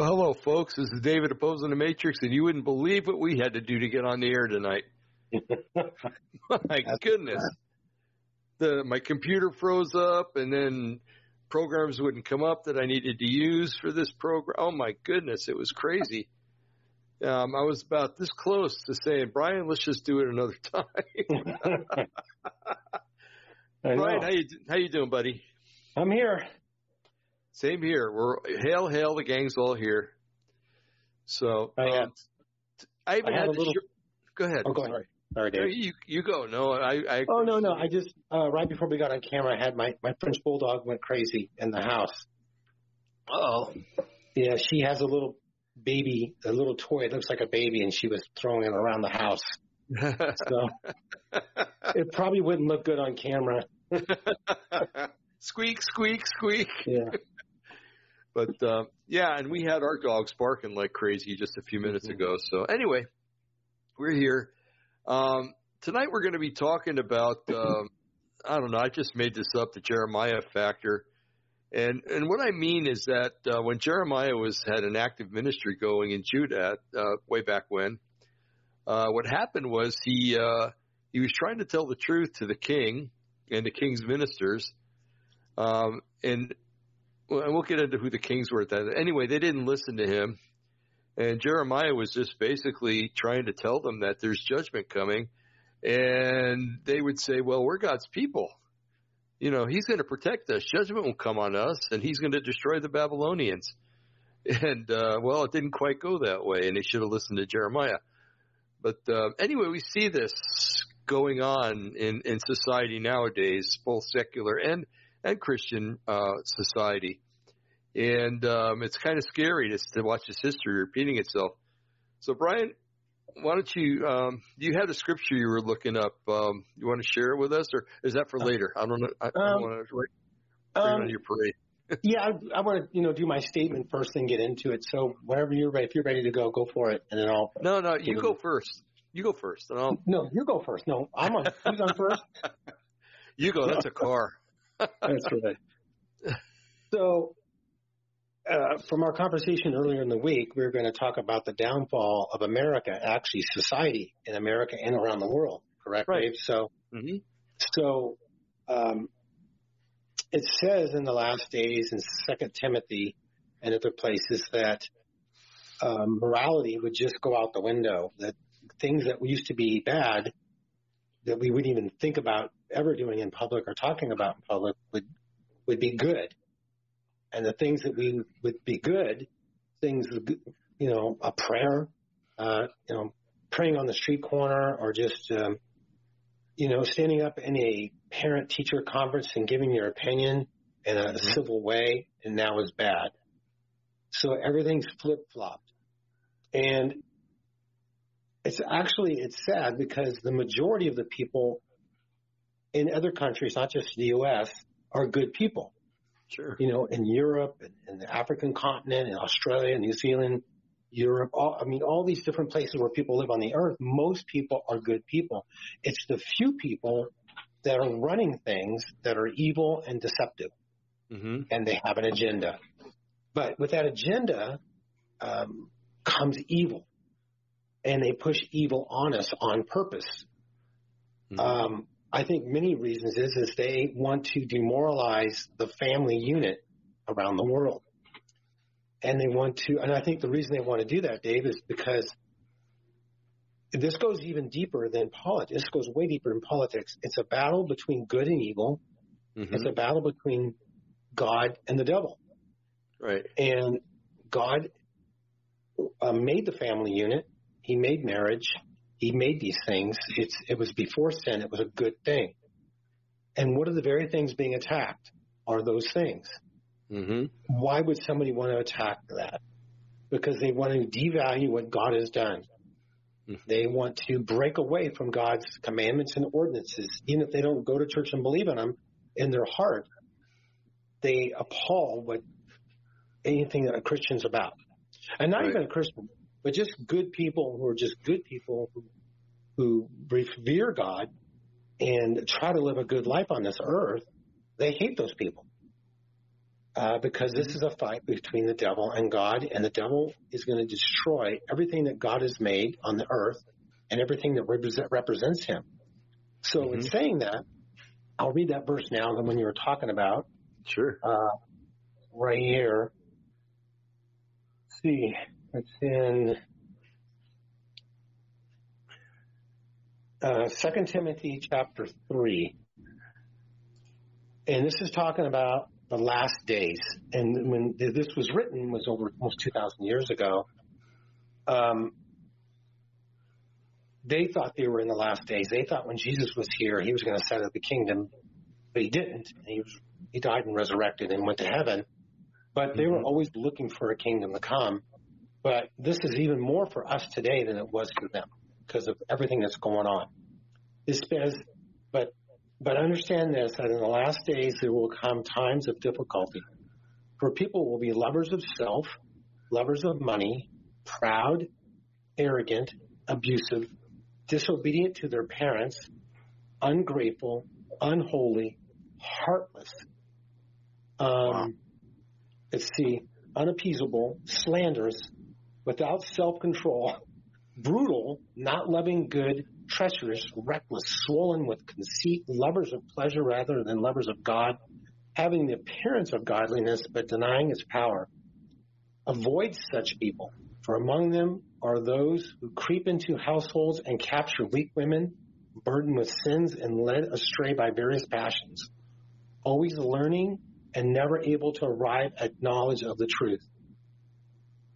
Well, hello, folks. This is David opposing the Matrix, and you wouldn't believe what we had to do to get on the air tonight. my goodness, the my computer froze up, and then programs wouldn't come up that I needed to use for this program. Oh my goodness, it was crazy. Um, I was about this close to saying, Brian, let's just do it another time. Brian, how you how you doing, buddy? I'm here. Same here. We're hail, hail. The gang's all here. So I, um, I even I had, had a little- Go ahead. Oh, go Sorry. ahead. Sorry, No, Dave. you you go. No, I. I Oh no, no. I just uh, right before we got on camera, I had my my French bulldog went crazy in the house. Oh, Yeah, she has a little baby, a little toy. It looks like a baby, and she was throwing it around the house. So it probably wouldn't look good on camera. squeak, squeak, squeak. Yeah. But uh, yeah, and we had our dogs barking like crazy just a few minutes Mhm. ago. So anyway, we're here um, tonight. We're going to be talking about. Um, I don't know. I just made this up, the Jeremiah factor, and and what I mean is that uh, when Jeremiah was had an active ministry going in Judah uh, way back when, uh, what happened was he uh, he was trying to tell the truth to the king and the king's ministers, um, and and we'll get into who the kings were at that. Anyway, they didn't listen to him. And Jeremiah was just basically trying to tell them that there's judgment coming. And they would say, well, we're God's people. You know, he's going to protect us. Judgment will come on us and he's going to destroy the Babylonians. And, uh, well, it didn't quite go that way and they should have listened to Jeremiah. But, uh, anyway, we see this going on in, in society nowadays, both secular and, and Christian, uh, society and um, it's kind of scary to, to watch this history repeating itself. So, Brian, why don't you? Um, you had a scripture you were looking up. Um, you want to share it with us, or is that for later? I don't know. I, I don't want to Um, on your parade. yeah, I, I want to you know do my statement first, then get into it. So whenever you're ready, if you're ready to go, go for it, and then I'll. No, no, you go first. You go first, and I'll. No, you go first. No, I'm on. Who's on first? You go. That's a car. That's right. So, uh, from our conversation earlier in the week, we were going to talk about the downfall of America, actually society in America and around the world. Correct, Right. Dave? So, hmm so um, it says in the last days in Second Timothy and other places that um, morality would just go out the window. That things that used to be bad that we wouldn't even think about ever doing in public or talking about in public would would be good, and the things that we would be good, things you know, a prayer, uh, you know, praying on the street corner or just um, you know, standing up in a parent teacher conference and giving your opinion in a civil way, and now is bad. So everything's flip flopped. And it's actually, it's sad because the majority of the people in other countries, not just the U.S., are good people. Sure. You know, in Europe and in the African continent, in Australia, New Zealand, Europe, all, I mean, all these different places where people live on the earth, most people are good people. It's the few people that are running things that are evil and deceptive, hmm and they have an agenda. But with that agenda um, comes evil, and they push evil on us on purpose. Um, I think many reasons is is they want to demoralize the family unit around the world, and they want to. And I think the reason they want to do that, Dave, is because this goes even deeper than politics. This goes way deeper than politics. It's a battle between good and evil. Mhm. It's a battle between God and the devil. Right. And God uh, made the family unit. He made marriage. He made these things. It's, it was before sin. It was a good thing. And what are the very things being attacked are those things. hmm Why would somebody want to attack that? Because they want to devalue what God has done. Mhm. They want to break away from God's commandments and ordinances. Even if they don't go to church and believe in them in their heart, they appall what anything that a Christian's about. And not Right. even a Christian, but just good people who are just good people who, who revere God and try to live a good life on this earth. They hate those people. uh, because this is a fight between the devil and God, and the devil is going to destroy everything that God has made on the earth and everything that represent, represents Him. So, mm-hmm. in saying that, I'll read that verse now. The one you were talking about. Sure. Uh, right here. Let's see, it's in uh, 2 Timothy chapter 3. And this is talking about the last days. And when this was written was over almost 2,000 years ago. Um, they thought they were in the last days. They thought when Jesus was here, he was going to set up the kingdom, but he didn't. He was, he died and resurrected and went to heaven. But they mm-hmm. were always looking for a kingdom to come. But this is even more for us today than it was for them because of everything that's going on. This says, but but understand this, that in the last days there will come times of difficulty. For people will be lovers of self, lovers of money, proud, arrogant, abusive, disobedient to their parents, ungrateful, unholy, heartless. Um, wow. Let's see, unappeasable, slanderous, without self-control, brutal, not loving good, treacherous, reckless, swollen with conceit, lovers of pleasure rather than lovers of God, having the appearance of godliness but denying its power. Avoid such people, for among them are those who creep into households and capture weak women, burdened with sins and led astray by various passions, always learning and never able to arrive at knowledge of the truth.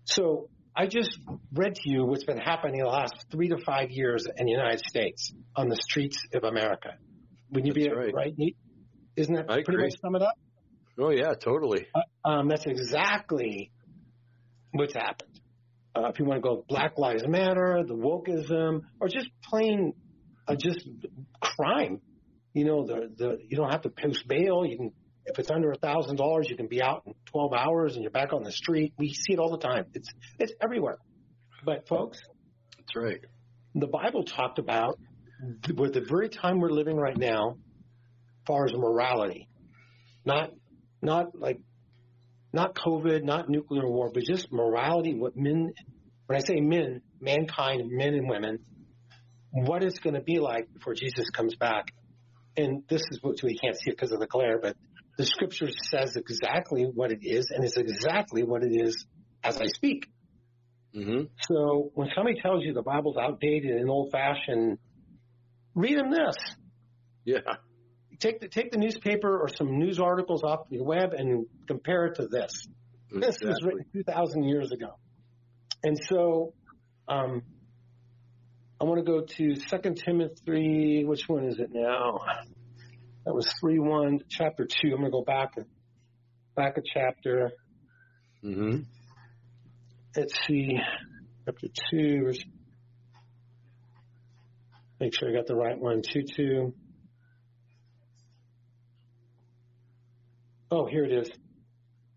So I just read to you what's been happening the last three to five years in the United States on the streets of America. Would you that's be right? right? Isn't that I pretty agree. much sum it up? Oh yeah, totally. Uh, um, that's exactly what's happened. Uh, if you want to go Black Lives Matter, the wokeism, or just plain, uh, just crime. You know, the the you don't have to post bail. You can if it's under a thousand dollars, you can be out in 12 hours and you're back on the street. We see it all the time. It's, it's everywhere. But folks, that's right. The Bible talked about with the very time we're living right now, as far as morality, not, not like, not COVID, not nuclear war, but just morality, what men, when I say men, mankind, men and women, what it's going to be like before Jesus comes back. And this is what we can't see it because of the glare, but the scripture says exactly what it is, and it's exactly what it is as I speak. Mm-hmm. So when somebody tells you the Bible's outdated and old fashioned, read them this. Yeah. Take the take the newspaper or some news articles off the web and compare it to this. Exactly. This was written two thousand years ago, and so um, I want to go to Second Timothy. Which one is it now? That was 3 1, chapter 2. I'm going to go back, back a chapter. Mm-hmm. Let's see, chapter 2. Make sure I got the right one. 2 2. Oh, here it is.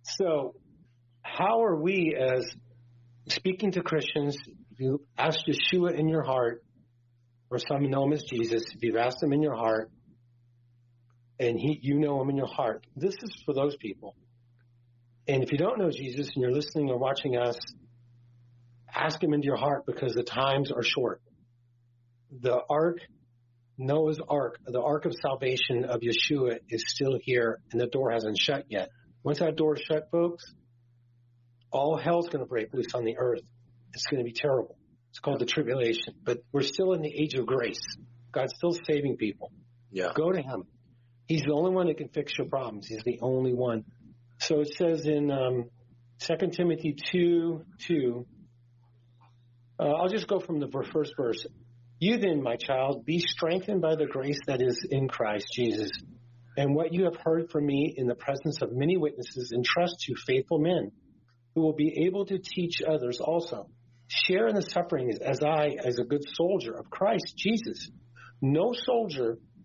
So, how are we as speaking to Christians? If you ask Yeshua in your heart, or some know him as Jesus, if you've asked him in your heart, and he, you know him in your heart. This is for those people. And if you don't know Jesus and you're listening or watching us, ask him into your heart because the times are short. The ark, Noah's ark, the ark of salvation of Yeshua is still here and the door hasn't shut yet. Once that door is shut, folks, all hell's going to break loose on the earth. It's going to be terrible. It's called the tribulation, but we're still in the age of grace. God's still saving people. Yeah. Go to him. He's the only one that can fix your problems. He's the only one. So it says in um, 2 Timothy 2 2, uh, I'll just go from the first verse. You then, my child, be strengthened by the grace that is in Christ Jesus. And what you have heard from me in the presence of many witnesses, entrust to faithful men who will be able to teach others also. Share in the sufferings as I, as a good soldier of Christ Jesus. No soldier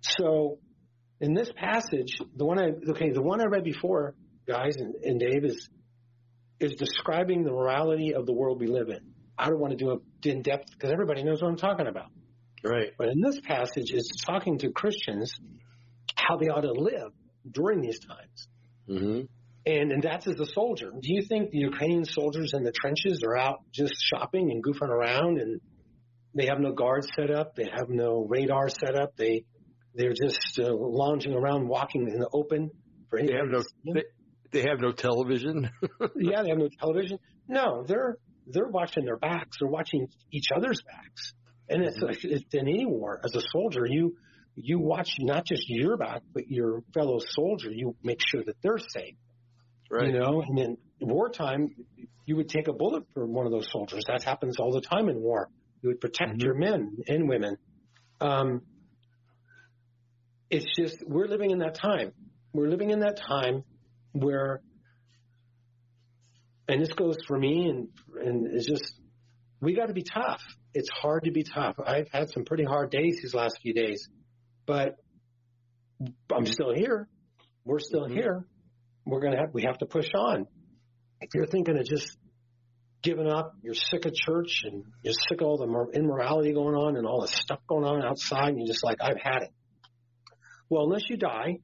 So in this passage, the one I okay, the one I read before, guys and, and Dave is is describing the morality of the world we live in. I don't want to do it in depth because everybody knows what I'm talking about. Right. But in this passage, it's talking to Christians how they ought to live during these times. Mm-hmm. And, and that's as a soldier. Do you think the Ukrainian soldiers in the trenches are out just shopping and goofing around and they have no guards set up? They have no radar set up. They, they're just uh, lounging around, walking in the open. For they have no, they, they have no television. yeah, they have no television. No, they're they're watching their backs. They're watching each other's backs. And it's, mm-hmm. it's in any war. As a soldier, you you watch not just your back, but your fellow soldier. You make sure that they're safe. Right. You know, and in wartime, you would take a bullet for one of those soldiers. That happens all the time in war. You would protect mm-hmm. your men and women. Um, it's just we're living in that time. We're living in that time where, and this goes for me, and and it's just we got to be tough. It's hard to be tough. I've had some pretty hard days these last few days, but I'm still here. We're still mm-hmm. here we're going to have, we have to push on. If you're thinking of just giving up, you're sick of church and you're sick of all the immorality going on and all the stuff going on outside, and you're just like, I've had it. Well, unless you die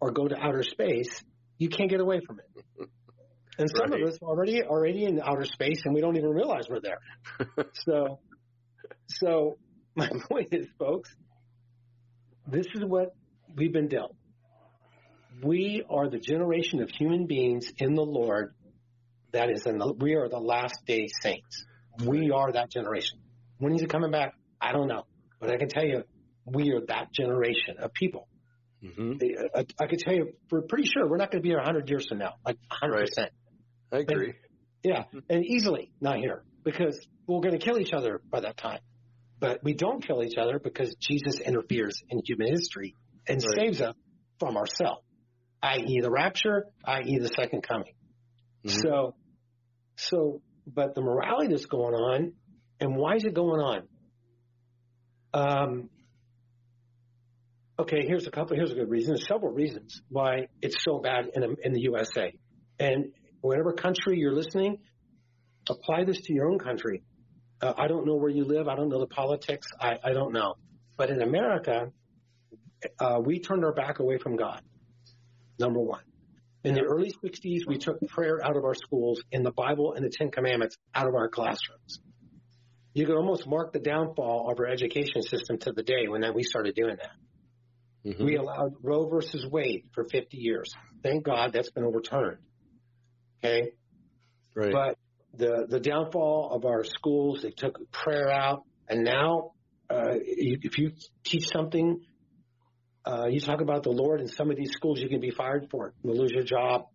or go to outer space, you can't get away from it. And some right. of us already already in outer space, and we don't even realize we're there. so, so my point is, folks, this is what we've been dealt we are the generation of human beings in the Lord that is in the, we are the last day saints. We are that generation. When is he coming back? I don't know. But I can tell you, we are that generation of people. Mm-hmm. I, I, can tell you, we're pretty sure we're not going to be here 100 years from now, like 100%. Right. I agree. And, yeah, and easily not here because we're going to kill each other by that time. But we don't kill each other because Jesus interferes in human history and right. saves us from ourselves i.e. the rapture, i.e. the second coming. Mm-hmm. So, so, but the morality that's going on, and why is it going on? Um, okay, here's a couple, here's a good reason. There's several reasons why it's so bad in, in the USA. And whatever country you're listening, apply this to your own country. Uh, I don't know where you live. I don't know the politics. I, I don't know. But in America, uh, we turned our back away from God number one. In the early 60s, we took prayer out of our schools and the Bible and the Ten Commandments out of our classrooms. You could almost mark the downfall of our education system to the day when we started doing that. Mm-hmm. We allowed Roe versus Wade for 50 years. Thank God that's been overturned. Okay? Right. But the, the downfall of our schools, they took prayer out, and now uh, if you teach something uh, you talk about the Lord in some of these schools, you can be fired for it. You'll lose your job.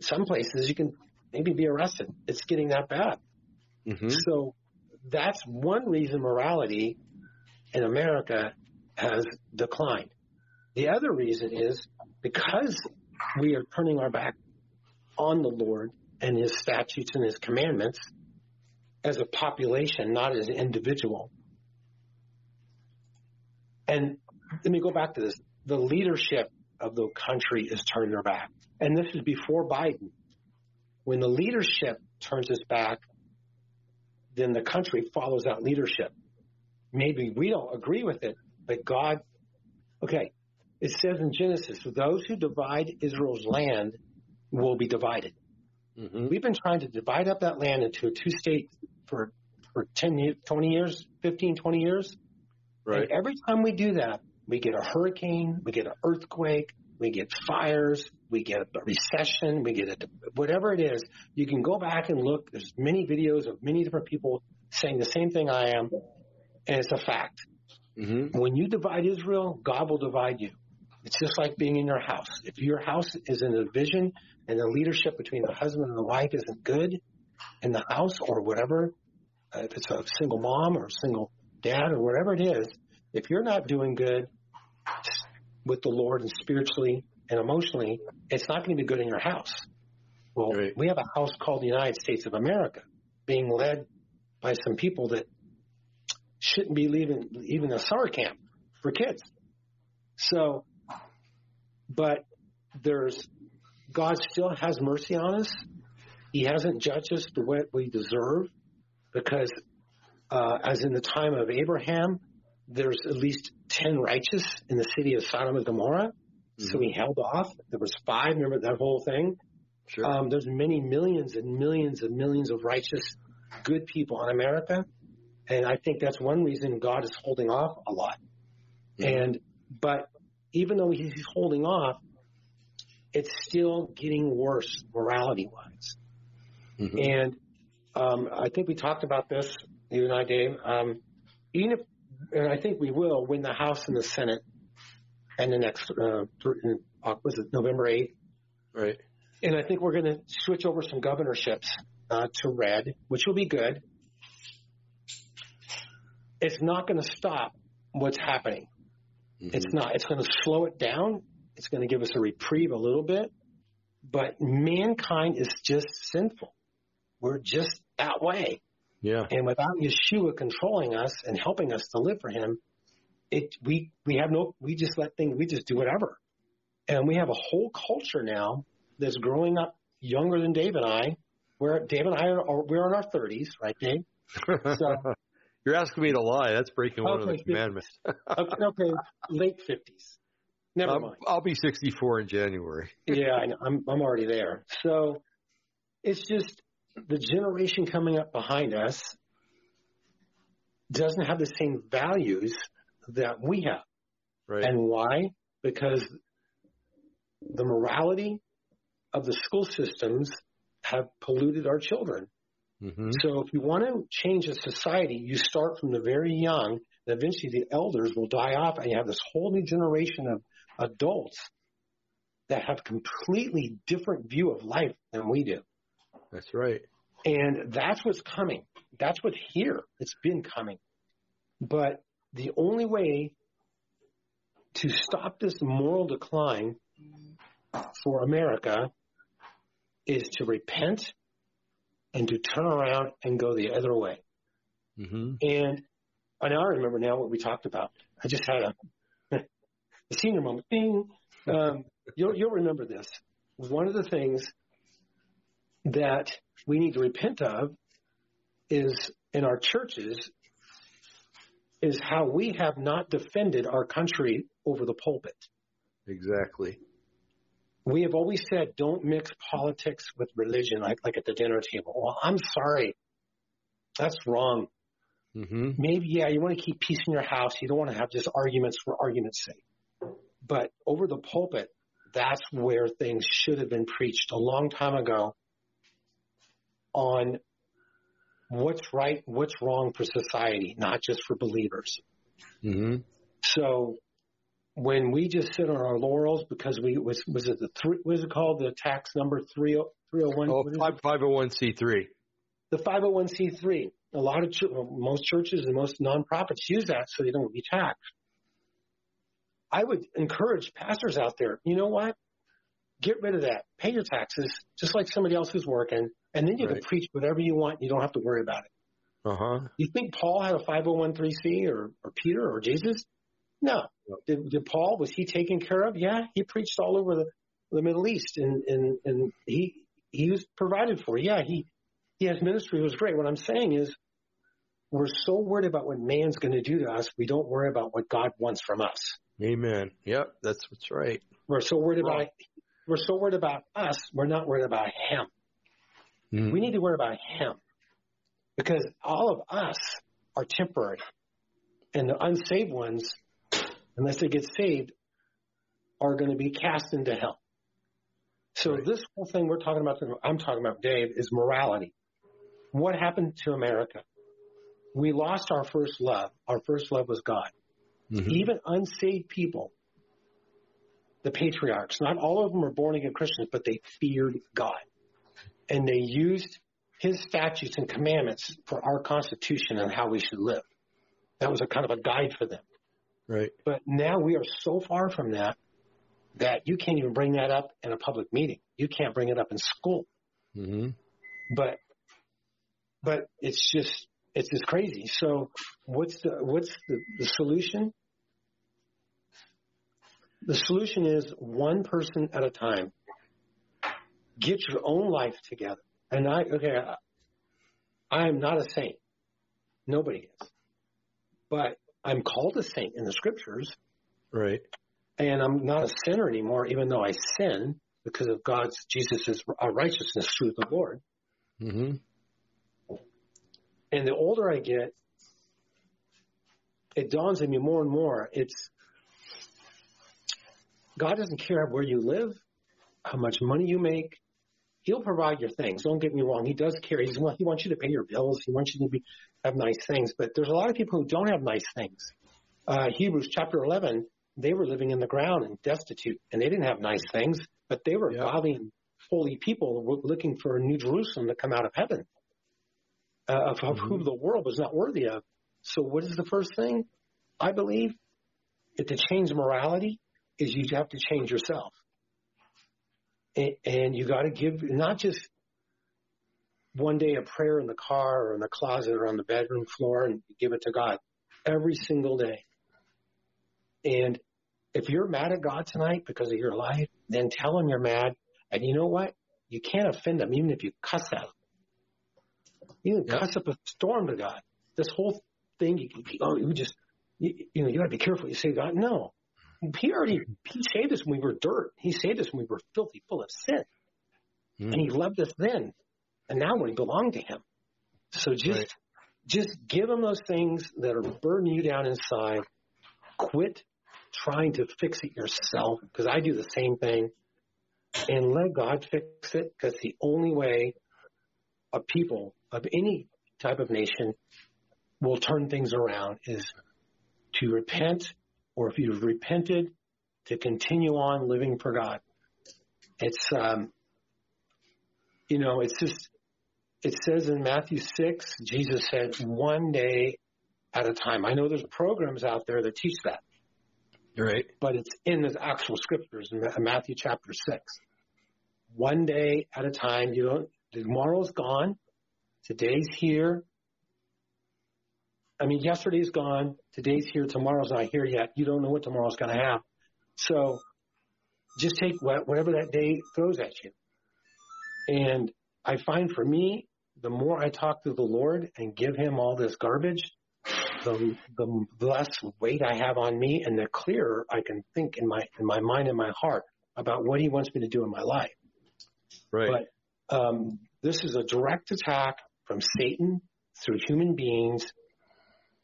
Some places you can maybe be arrested. It's getting that bad. Mm-hmm. So that's one reason morality in America has declined. The other reason is because we are turning our back on the Lord and his statutes and his commandments as a population, not as an individual. And let me go back to this the leadership of the country is turning their back. And this is before Biden. When the leadership turns its back, then the country follows that leadership. Maybe we don't agree with it, but God, okay, it says in Genesis, those who divide Israel's land will be divided. Mm-hmm. We've been trying to divide up that land into a two state for, for 10, 20 years, 15, 20 years. Right. And every time we do that, we get a hurricane, we get an earthquake, we get fires, we get a recession, we get a, whatever it is. You can go back and look. There's many videos of many different people saying the same thing I am, and it's a fact. Mm-hmm. When you divide Israel, God will divide you. It's just like being in your house. If your house is in a division and the leadership between the husband and the wife isn't good in the house or whatever, uh, if it's a single mom or a single dad or whatever it is, if you're not doing good, with the Lord and spiritually and emotionally, it's not going to be good in your house. Well, Right. we have a house called the United States of America being led by some people that shouldn't be leaving even a summer camp for kids. So, but there's, God still has mercy on us. He hasn't judged us the way we deserve because, uh, as in the time of Abraham, there's at least 10 righteous in the city of Sodom and Gomorrah. So Mhm. he held off. There was five. Remember that whole thing? Sure. Um, there's many millions and millions and millions of righteous, good people in America, and I think that's one reason God is holding off a lot. Mhm. And but even though he's holding off, it's still getting worse morality wise. Mhm. And um, I think we talked about this, you and I, Dave. Um, even if, and I think we will win the House and the Senate, and the next uh, uh, was it November eighth. Right. And I think we're going to switch over some governorships uh, to red, which will be good. It's not going to stop what's happening. Mhm. It's not. It's going to slow it down. It's going to give us a reprieve a little bit. But mankind is just sinful. We're just that way. Yeah. And without Yeshua controlling us and helping us to live for Him, it we we have no. We just let things. We just do whatever. And we have a whole culture now that's growing up younger than Dave and I. Where Dave and I are, are we're in our thirties, right, Dave? So You're asking me to lie. That's breaking one of Okay, the commandments. okay, okay late fifties. Never I'll, mind. I'll be 64 in January. yeah, I know. I'm I'm already there. So it's just the generation coming up behind us doesn't have the same values that we have. Right. And why? Because the morality of the school systems have polluted our children. Hmm So if you want to change a society, you start from the very young, and eventually the elders will die off, and you have this whole new generation of adults that have completely different view of life than we do. That's right. And that's what's coming. That's what's here. It's been coming. But the only way to stop this moral decline for America is to repent and to turn around and go the other way. hmm And I now remember now what we talked about. I just had a, a senior moment. Um, you'll, you'll remember this. One of the things that we need to repent of is in our churches is how we have not defended our country over the pulpit. Exactly. We have always said, don't mix politics with religion, like, like at the dinner table. Well, I'm sorry. That's wrong. hmm maybe yeah, you want to keep peace in your house. You don't want to have just arguments for argument's sake. But over the pulpit, that's where things should have been preached a long time ago on what's right, what's wrong for society, not just for believers. hmm So when we just sit on our laurels because we was was it the three what is it called the tax number three three oh one Oh, five- 501c3. the 501c3. A lot of well, most churches and most nonprofits use that so they don't be taxed. I would encourage pastors out there. You know what? Get rid of that. Pay your taxes just like somebody else who's working, and then you can preach whatever you want. You don't have to worry about it. Uh huh. You think Paul had a 501c or or Peter or Jesus? No. No. Did, did Paul was he taken care of? Yeah, he preached all over the the Middle East, and and and he he was provided for. Yeah, he he his ministry was great. What I'm saying is, we're so worried about what man's going to do to us, we don't worry about what God wants from us. Amen. Yep. That's what's right. We're so worried Right. about we're so worried about us. We're not worried about Him. Mhm. We need to worry about Him because all of us are temporary, and the unsaved ones, unless they get saved, are going to be cast into hell. So Right. this whole thing we're talking about, I'm talking about, Dave, is morality. What happened to America? We lost our first love. Our first love was God. Mhm. Even unsaved people, the patriarchs, not all of them were born again Christians, but they feared God. And they used his statutes and commandments for our constitution and how we should live. That was a kind of a guide for them. Right. But now we are so far from that that you can't even bring that up in a public meeting. You can't bring it up in school. Mm-hmm. But but it's just it's just crazy. So what's the what's the, the solution? The solution is one person at a time. Get your own life together. And I okay, I, I am not a saint. Nobody is. But I'm called a saint in the scriptures. Right. And I'm not a sinner anymore, even though I sin because of God's Jesus' righteousness through the Lord. Mm-hmm. And the older I get, it dawns on me more and more. It's God doesn't care where you live, how much money you make. He'll provide your things. Don't get me wrong. He does care. He's, he wants you to pay your bills. He wants you to be, have nice things. But there's a lot of people who don't have nice things. Uh, Hebrews chapter 11, they were living in the ground and destitute, and they didn't have nice things, but they were yep. godly holy people looking for a new Jerusalem to come out of heaven, uh, of, of mm-hmm. whom the world was not worthy of. So, what is the first thing? I believe that to change morality is you have to change yourself. And, and you got to give not just one day a prayer in the car or in the closet or on the bedroom floor and give it to God every single day. And if you're mad at God tonight because of your life, then tell him you're mad. And you know what? You can't offend him even if you cuss at him. You can cuss up a storm to God. This whole thing, you, oh, you just, you, you know, you got to be careful. You say, God, no. He already, he saved us when we were dirt. He saved us when we were filthy, full of sin. Mm. And he loved us then. And now we belong to him. So just, right. just give him those things that are burdening you down inside. Quit trying to fix it yourself because I do the same thing and let God fix it because the only way a people of any type of nation will turn things around is to repent or if you've repented to continue on living for God. It's, um, you know, it's just, it says in Matthew 6, Jesus said, one day at a time. I know there's programs out there that teach that. Right. But it's in the actual scriptures in Matthew chapter 6. One day at a time. You don't, tomorrow's gone. Today's here. I mean, yesterday's gone. Today's here. Tomorrow's not here yet. You don't know what tomorrow's going to have. So just take whatever that day throws at you. And I find for me, the more I talk to the Lord and give him all this garbage, the, the less weight I have on me and the clearer I can think in my, in my mind and my heart about what he wants me to do in my life. Right. But, um, this is a direct attack from Satan through human beings,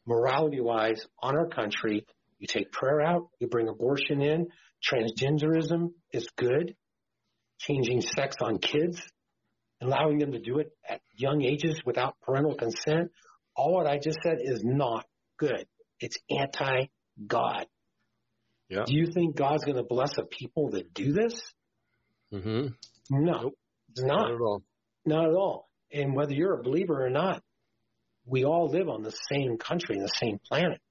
morality wise, on our country. You take prayer out, you bring abortion in, transgenderism is good, changing sex on kids, allowing them to do it at young ages without parental consent all what I just said is not good. It's anti-God. Yeah. Do you think God's going to bless a people that do this? Mm-hmm. No, it's not. Not at all. Not at all. And whether you're a believer or not, we all live on the same country, the same planet.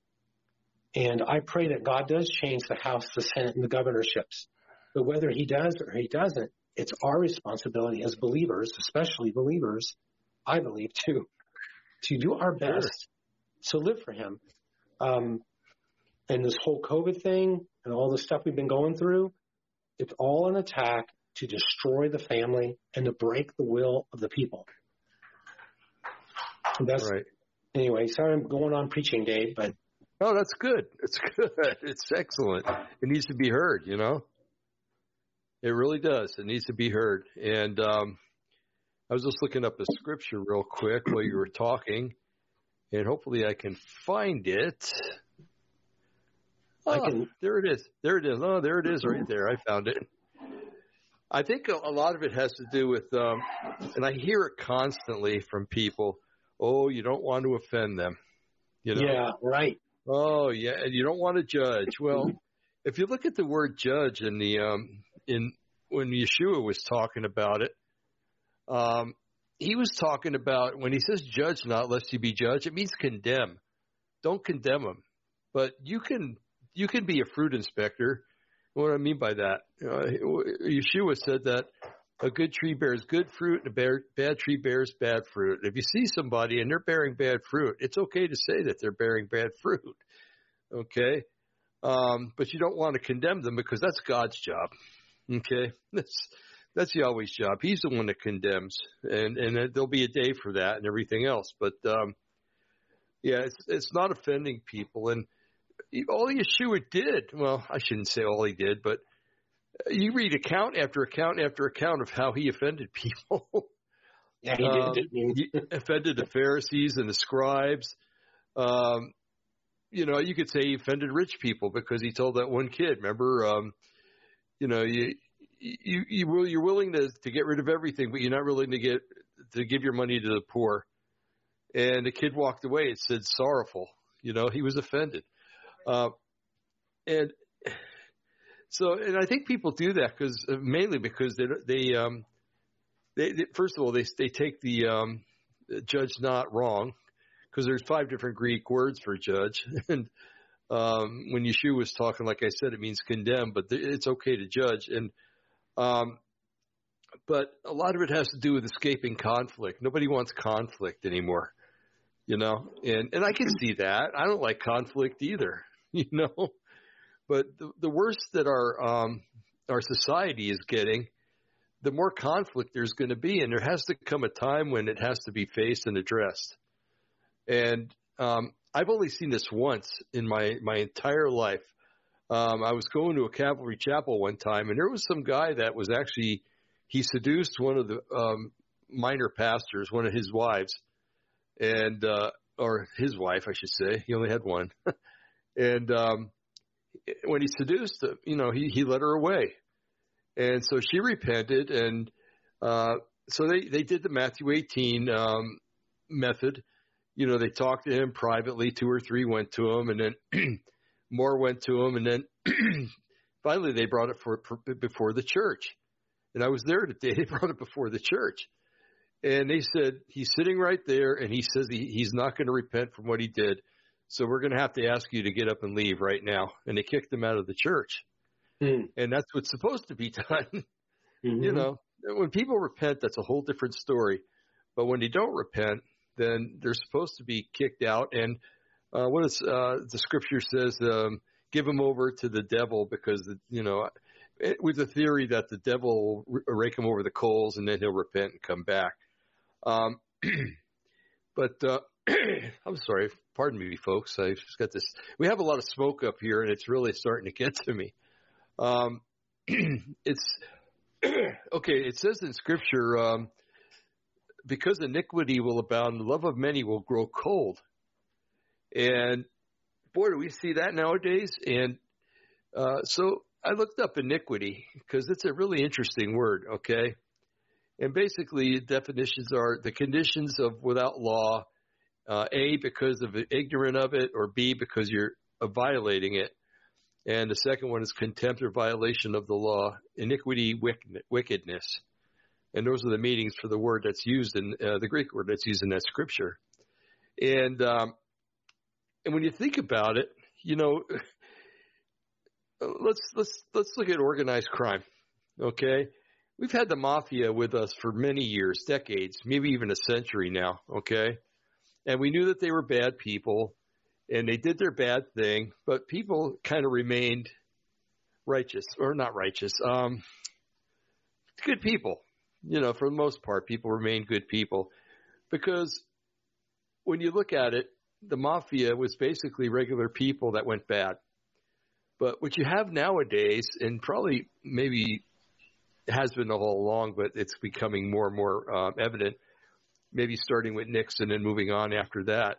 And I pray that God does change the House, the Senate, and the governorships. But whether he does or he doesn't, it's our responsibility as believers, especially believers, I believe to to do our best to live for Him. Um, and this whole COVID thing and all the stuff we've been going through, it's all an attack to destroy the family and to break the will of the people. that's right. Anyway, sorry I'm going on preaching, Dave, but. Oh, that's good. It's good. It's excellent. It needs to be heard, you know? It really does. It needs to be heard. And, um, I was just looking up a scripture real quick while you were talking, and hopefully I can find it. Oh, I can. There it is. There it is. Oh, there it is, right there. I found it. I think a lot of it has to do with, um, and I hear it constantly from people. Oh, you don't want to offend them. You know? Yeah, right. Oh, yeah, and you don't want to judge. Well, if you look at the word judge in the um, in when Yeshua was talking about it, um, he was talking about when he says judge not lest you be judged, it means condemn. Don't condemn them, but you can you can be a fruit inspector. What do I mean by that? Uh, Yeshua said that a good tree bears good fruit and a bad, bad tree bears bad fruit. If you see somebody and they're bearing bad fruit, it's okay to say that they're bearing bad fruit. Okay. Um, but you don't want to condemn them because that's God's job. Okay. That's, that's Yahweh's job. He's the one that condemns and, and there'll be a day for that and everything else. But, um, yeah, it's, it's not offending people. And all Yeshua did, well, I shouldn't say all he did, but you read account after account after account of how he offended people. Yeah, he um, did. he offended the Pharisees and the scribes. Um, you know, you could say he offended rich people because he told that one kid. Remember, um, you know, you you you will you're willing to to get rid of everything, but you're not willing to get to give your money to the poor. And the kid walked away. It said sorrowful. You know, he was offended. Uh, and so, and I think people do that because uh, mainly because they they um they, they first of all they they take the um judge not wrong because there's five different Greek words for judge and um when Yeshua was talking like I said it means condemn but it's okay to judge and um but a lot of it has to do with escaping conflict. Nobody wants conflict anymore, you know, and and I can see that. I don't like conflict either, you know. But the, the worse that our um, our society is getting, the more conflict there's going to be, and there has to come a time when it has to be faced and addressed. And um, I've only seen this once in my my entire life. Um, I was going to a Calvary Chapel one time, and there was some guy that was actually he seduced one of the um, minor pastors, one of his wives, and uh, or his wife, I should say. He only had one, and um, when he seduced, you know, he, he led her away. And so she repented. And, uh, so they, they did the Matthew 18, um, method. You know, they talked to him privately. Two or three went to him and then more went to him. And then finally they brought it for, for, before the church. And I was there today. They brought it before the church. And they said, he's sitting right there and he says he, he's not going to repent from what he did. So we're going to have to ask you to get up and leave right now. And they kicked him out of the church. Mm. And that's what's supposed to be done. Mm-hmm. You know, when people repent, that's a whole different story. But when they don't repent, then they're supposed to be kicked out. And uh, what is uh, the scripture says? Um, give them over to the devil because you know, it, with the theory that the devil will rake him over the coals and then he'll repent and come back. Um, but uh, I'm sorry, pardon me, folks. I've just got this. We have a lot of smoke up here, and it's really starting to get to me. Um, it's okay. It says in Scripture, um, because iniquity will abound, the love of many will grow cold. And boy, do we see that nowadays. And uh, so I looked up iniquity because it's a really interesting word. Okay. And basically, definitions are the conditions of without law uh, A, because of ignorant of it, or B, because you're uh, violating it. And the second one is contempt or violation of the law, iniquity, wickedness. And those are the meanings for the word that's used in uh, the Greek word that's used in that scripture. And um, and when you think about it, you know, let's let's let's look at organized crime. Okay, we've had the mafia with us for many years, decades, maybe even a century now. Okay, and we knew that they were bad people and they did their bad thing, but people kind of remained righteous or not righteous, um, good people. You know, for the most part, people remain good people because when you look at it, the mafia was basically regular people that went bad. But what you have nowadays, and probably maybe has been all along, but it's becoming more and more uh, evident, maybe starting with Nixon and moving on after that.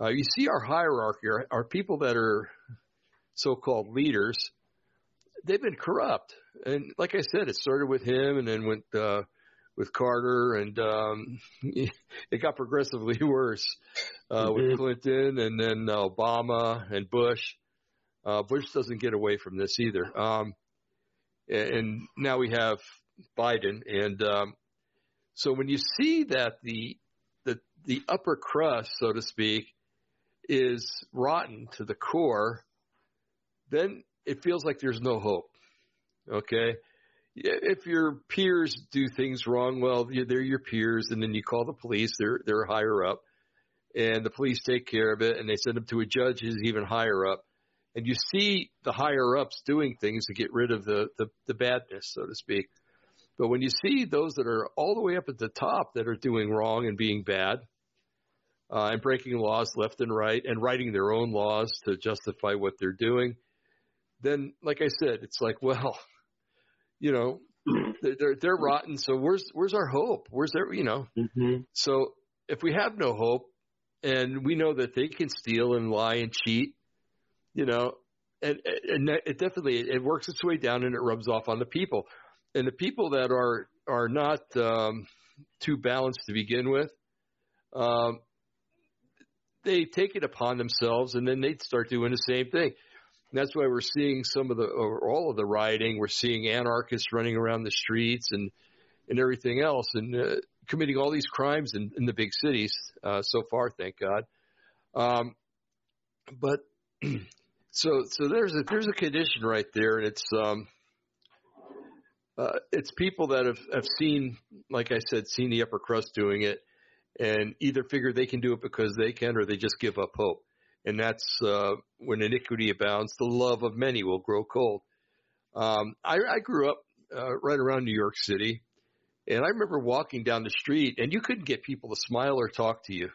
Uh, you see our hierarchy, our, our people that are so-called leaders, they've been corrupt. And like I said, it started with him and then went, uh, with Carter and, um, it got progressively worse, uh, mm-hmm. with Clinton and then Obama and Bush. Uh, Bush doesn't get away from this either. Um, and now we have Biden and, um, so when you see that the the the upper crust, so to speak, is rotten to the core, then it feels like there's no hope. Okay? if your peers do things wrong, well, they're your peers, and then you call the police. They're they're higher up, and the police take care of it, and they send them to a judge who's even higher up. And you see the higher ups doing things to get rid of the the, the badness, so to speak. But when you see those that are all the way up at the top that are doing wrong and being bad, uh, and breaking laws left and right, and writing their own laws to justify what they're doing, then, like I said, it's like, well, you know, they're they're rotten. So where's where's our hope? Where's their you know? Mm-hmm. So if we have no hope, and we know that they can steal and lie and cheat, you know, and and it definitely it works its way down and it rubs off on the people, and the people that are are not um, too balanced to begin with. Um, they take it upon themselves and then they start doing the same thing. And that's why we're seeing some of the, or all of the rioting. We're seeing anarchists running around the streets and, and everything else and uh, committing all these crimes in, in the big cities uh, so far, thank God. Um, but so, so there's a, there's a condition right there and it's, um, uh, it's people that have, have seen, like I said, seen the upper crust doing it and either figure they can do it because they can or they just give up hope and that's uh, when iniquity abounds, the love of many will grow cold. Um, I, I, grew up uh, right around New York City, and I remember walking down the street, and you couldn't get people to smile or talk to you.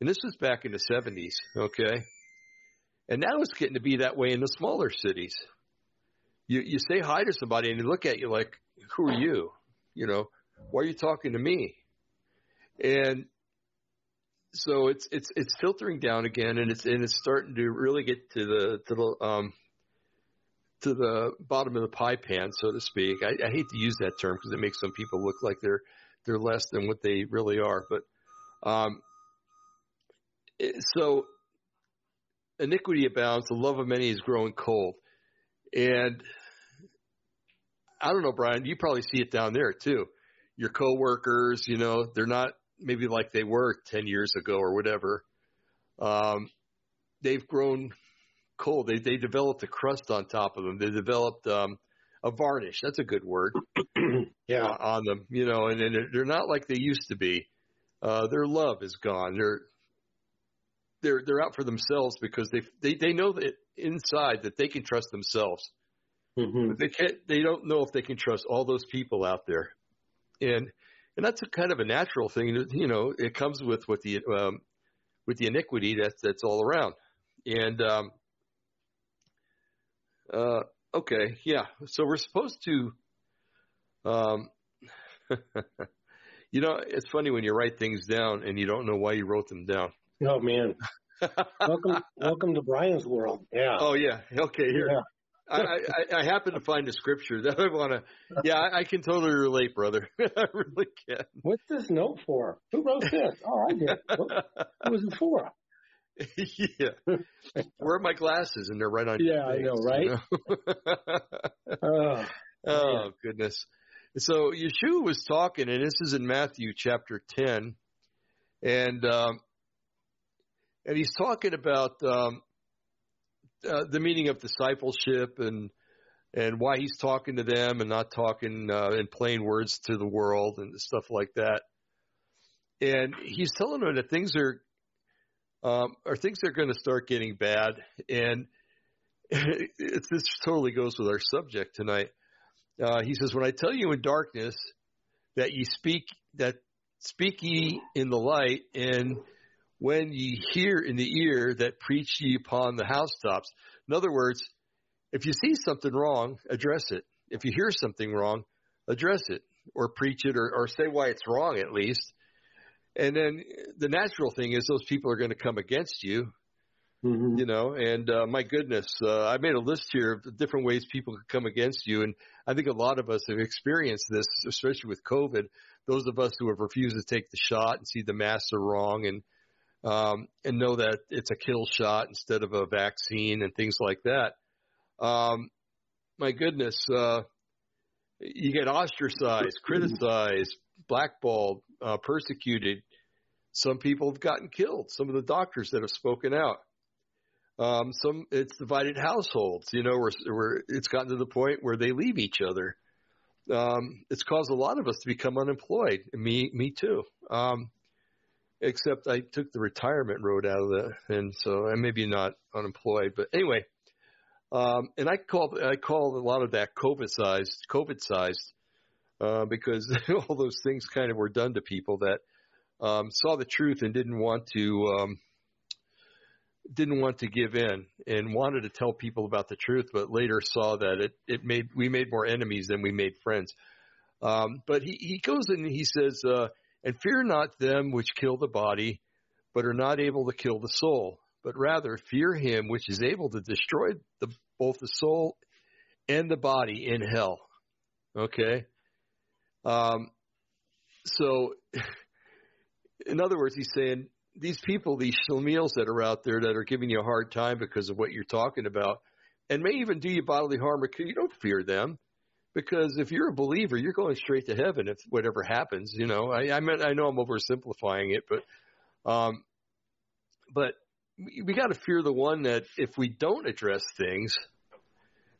And this was back in the 70s, okay? And now it's getting to be that way in the smaller cities. You you say hi to somebody, and they look at you like, "Who are you? You know, why are you talking to me?" And so it's it's it's filtering down again, and it's and it's starting to really get to the to the um to the bottom of the pie pan, so to speak. I, I hate to use that term because it makes some people look like they're they're less than what they really are. But um, it, so iniquity abounds, the love of many is growing cold, and I don't know, Brian. You probably see it down there too. Your coworkers, you know, they're not maybe like they were 10 years ago or whatever. Um, they've grown cold. They, they developed a crust on top of them. They developed, um, a varnish. That's a good word. yeah. Uh, on them, you know, and, and they're not like they used to be. Uh, their love is gone. They're, they're, they're out for themselves because they, they, they know that inside that they can trust themselves. Mm-hmm. But they can't, they don't know if they can trust all those people out there. And, and that's a kind of a natural thing. You know, it comes with with the um, with the iniquity that's that's all around. And um, uh, okay, yeah. So we're supposed to. Um, you know, it's funny when you write things down and you don't know why you wrote them down. Oh man. welcome, welcome to Brian's world. Yeah. Oh yeah. Okay. Here. Yeah. I, I, I happen to find a scripture that I want to. Yeah, I, I, can totally relate, brother. I really can. What's this note for? Who wrote this? Oh, I did. Who was it for? yeah. Where are my glasses? And they're right on. Yeah, I know, right? You know? oh, oh goodness. So Yeshua was talking, and this is in Matthew chapter ten, and um, and he's talking about um, uh, the meaning of discipleship and and why he's talking to them and not talking uh, in plain words to the world and stuff like that. And he's telling them that things are um, are things are going to start getting bad, and it, this totally goes with our subject tonight. Uh, he says, "When I tell you in darkness that ye speak that speak ye in the light, and when ye hear in the ear that preach ye upon the housetops. In other words, if you see something wrong, address it. If you hear something wrong, address it or preach it or, or say why it's wrong at least. And then the natural thing is those people are going to come against you, mm-hmm. you know, and uh, my goodness, uh, I made a list here of the different ways people could come against you. And I think a lot of us have experienced this, especially with COVID. Those of us who have refused to take the shot and see the masks are wrong and um, and know that it's a kill shot instead of a vaccine and things like that. Um, my goodness, uh, you get ostracized, criticized, blackballed, uh, persecuted. Some people have gotten killed. Some of the doctors that have spoken out. Um, some it's divided households, you know, where, where it's gotten to the point where they leave each other. um, it's caused a lot of us to become unemployed. Me, me too. Um, except I took the retirement road out of the, and so I maybe not unemployed, but anyway. Um, and I call I call a lot of that COVID sized, COVID sized, uh, because all those things kind of were done to people that um, saw the truth and didn't want to um, didn't want to give in and wanted to tell people about the truth, but later saw that it it made we made more enemies than we made friends. Um, but he he goes and he says, uh, "And fear not them which kill the body, but are not able to kill the soul, but rather fear him which is able to destroy the, both the soul and the body in hell." Okay. Um, so, in other words, he's saying these people, these shlemiels that are out there that are giving you a hard time because of what you're talking about, and may even do you bodily harm, you don't fear them, because if you're a believer, you're going straight to heaven if whatever happens. You know, I I, mean, I know I'm oversimplifying it, but um, but we, we got to fear the one that if we don't address things,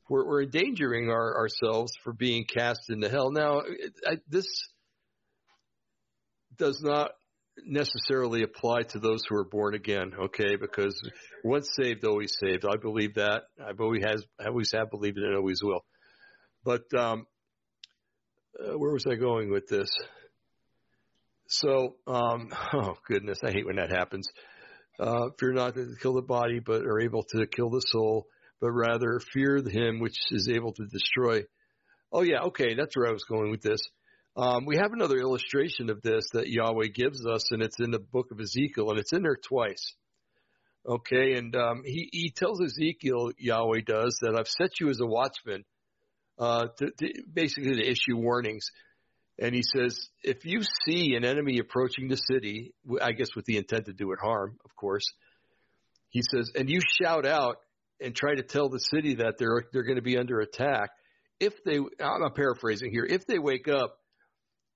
we're, we're endangering our, ourselves for being cast into hell. Now, I, this does not necessarily apply to those who are born again, okay? Because once saved, always saved. I believe that. I've always has always have believed it and always will. But um, uh, where was I going with this? So, um, oh goodness, I hate when that happens. Uh, fear not to kill the body, but are able to kill the soul, but rather fear him which is able to destroy. Oh yeah, okay, that's where I was going with this. Um, we have another illustration of this that Yahweh gives us, and it's in the book of Ezekiel, and it's in there twice. Okay, and um, he, he tells Ezekiel, Yahweh does, that I've set you as a watchman, uh, to, to basically to issue warnings. And he says, if you see an enemy approaching the city, I guess with the intent to do it harm, of course, he says, and you shout out and try to tell the city that they're they're going to be under attack. If they, I'm paraphrasing here, if they wake up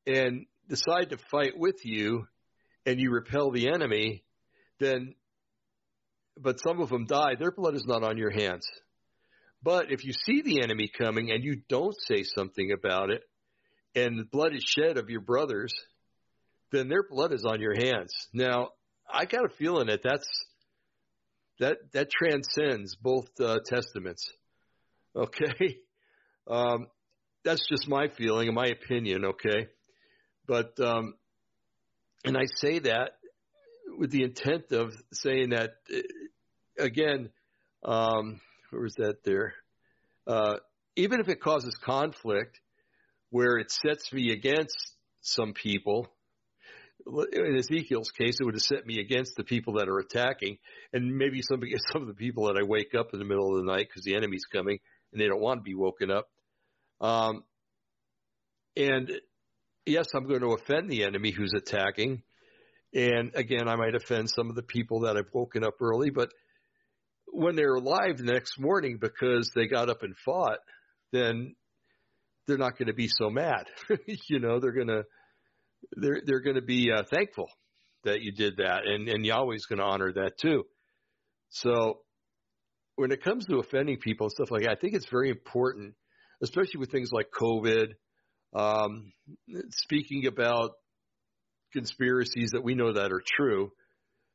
and decide to fight with you and you repel the enemy, then, but some of them die, their blood is not on your hands. But if you see the enemy coming and you don't say something about it, and blood is shed of your brothers, then their blood is on your hands. Now, I got a feeling that that's that that transcends both uh, testaments. Okay, um, that's just my feeling and my opinion. Okay, but, um, and I say that with the intent of saying that, uh, again, um, where was that there? Uh, even if it causes conflict where it sets me against some people, in Ezekiel's case, it would have set me against the people that are attacking, and maybe some some of the people that I wake up in the middle of the night because the enemy's coming and they don't want to be woken up. Um, and yes, I'm going to offend the enemy who's attacking. And again, I might offend some of the people that I've woken up early, but when they're alive the next morning because they got up and fought, then they're not going to be so mad. you know, they're going to, they're, they're going to be uh, thankful that you did that. And, and Yahweh's going to honor that too. So when it comes to offending people and stuff like that, I think it's very important, especially with things like COVID um, speaking about conspiracies that we know that are true,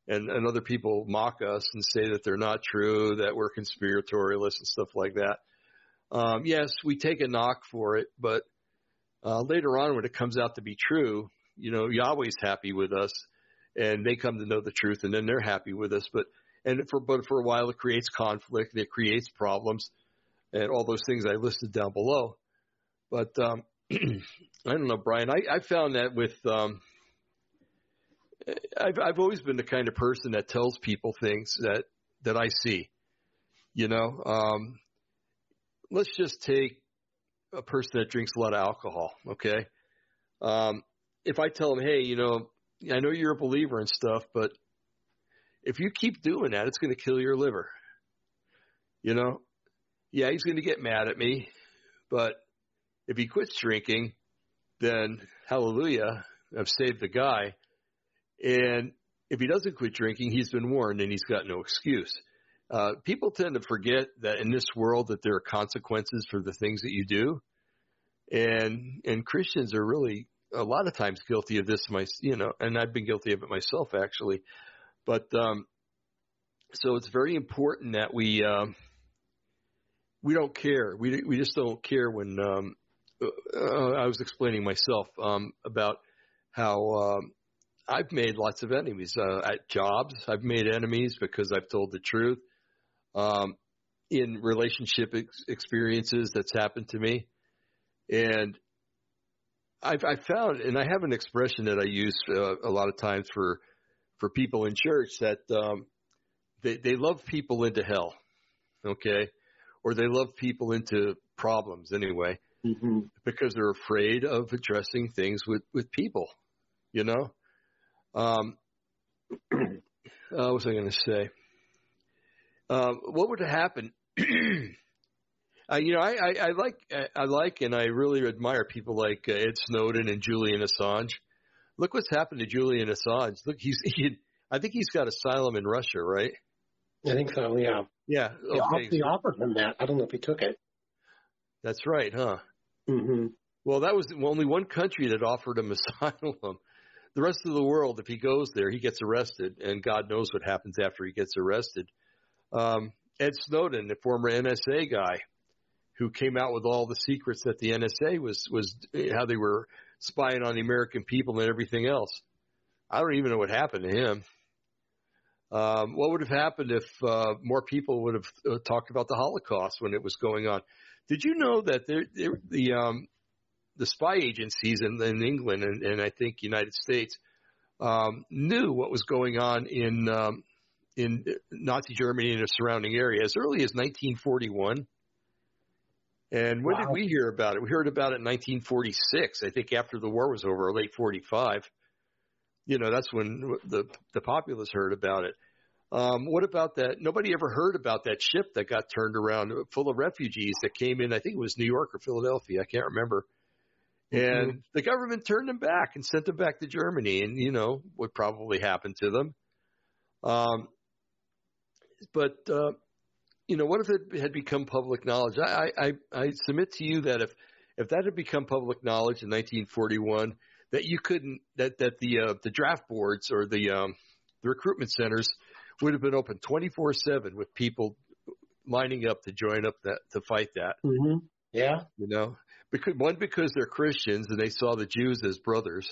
and, and other people mock us and say that they're not true, that we're conspiratorialists and stuff like that. Um, yes, we take a knock for it, but uh, later on, when it comes out to be true, you know, Yahweh's happy with us, and they come to know the truth, and then they're happy with us. But and for but for a while, it creates conflict, it creates problems, and all those things I listed down below. But um, I don't know, Brian. I, I found that with um, I've I've always been the kind of person that tells people things that that I see. You know, um, let's just take a person that drinks a lot of alcohol. Okay, um, if I tell them, hey, you know, I know you're a believer and stuff, but if you keep doing that, it's going to kill your liver. You know, yeah, he's going to get mad at me, but if he quits drinking, then hallelujah, I've saved the guy. And if he doesn't quit drinking, he's been warned and he's got no excuse. Uh, people tend to forget that in this world that there are consequences for the things that you do. and and Christians are really a lot of times guilty of this. My you know, and I've been guilty of it myself actually, but um, so it's very important that we um, we don't care. We we just don't care when um, uh, I was explaining myself um, about how um, I've made lots of enemies uh, at jobs. I've made enemies because I've told the truth. Um, in relationship ex- experiences that's happened to me, and I've, I've found, and I have an expression that I use uh, a lot of times for for people in church that um, they they love people into hell, okay, or they love people into problems anyway, mm-hmm. because they're afraid of addressing things with with people, you know. Um, uh, what was I going to say? Um, what would happen? uh, you know, I, I, I like I like and I really admire people like uh, Ed Snowden and Julian Assange. Look what's happened to Julian Assange. Look, he's he, I think he's got asylum in Russia, right? I think so. Yeah. Yeah. Okay. They offered him that. I don't know if he took it. That's right, huh? Mm-hmm. Well, that was only one country that offered him asylum. The rest of the world, if he goes there, he gets arrested, and God knows what happens after he gets arrested. Um, Ed Snowden, the former NSA guy, who came out with all the secrets that the NSA was was how they were spying on the American people and everything else. I don't even know what happened to him. Um, what would have happened if uh, more people would have uh, talked about the Holocaust when it was going on? Did you know that there, there, the um, the spy agencies in, in England and, and, I think United States um, knew what was going on in um, in Nazi Germany and the surrounding area as early as 1941. And when wow. did we hear about it? We heard about it in 1946. I think after the war was over, late 45. You know, that's when the the populace heard about it. Um, what about that? Nobody ever heard about that ship that got turned around full of refugees that came in. I think it was New York or Philadelphia. I can't remember. Mm-hmm. And mm-hmm. the government turned them back and sent them back to Germany. And you know what probably happened to them. Um, but uh, you know, what if it had become public knowledge? I, I, I submit to you that if if that had become public knowledge in 1941, that you couldn't that that the uh, the draft boards or the um, the recruitment centers would have been open 24 seven with people lining up to join up that to fight that. Mm-hmm. Yeah, you know, because one because they're Christians and they saw the Jews as brothers,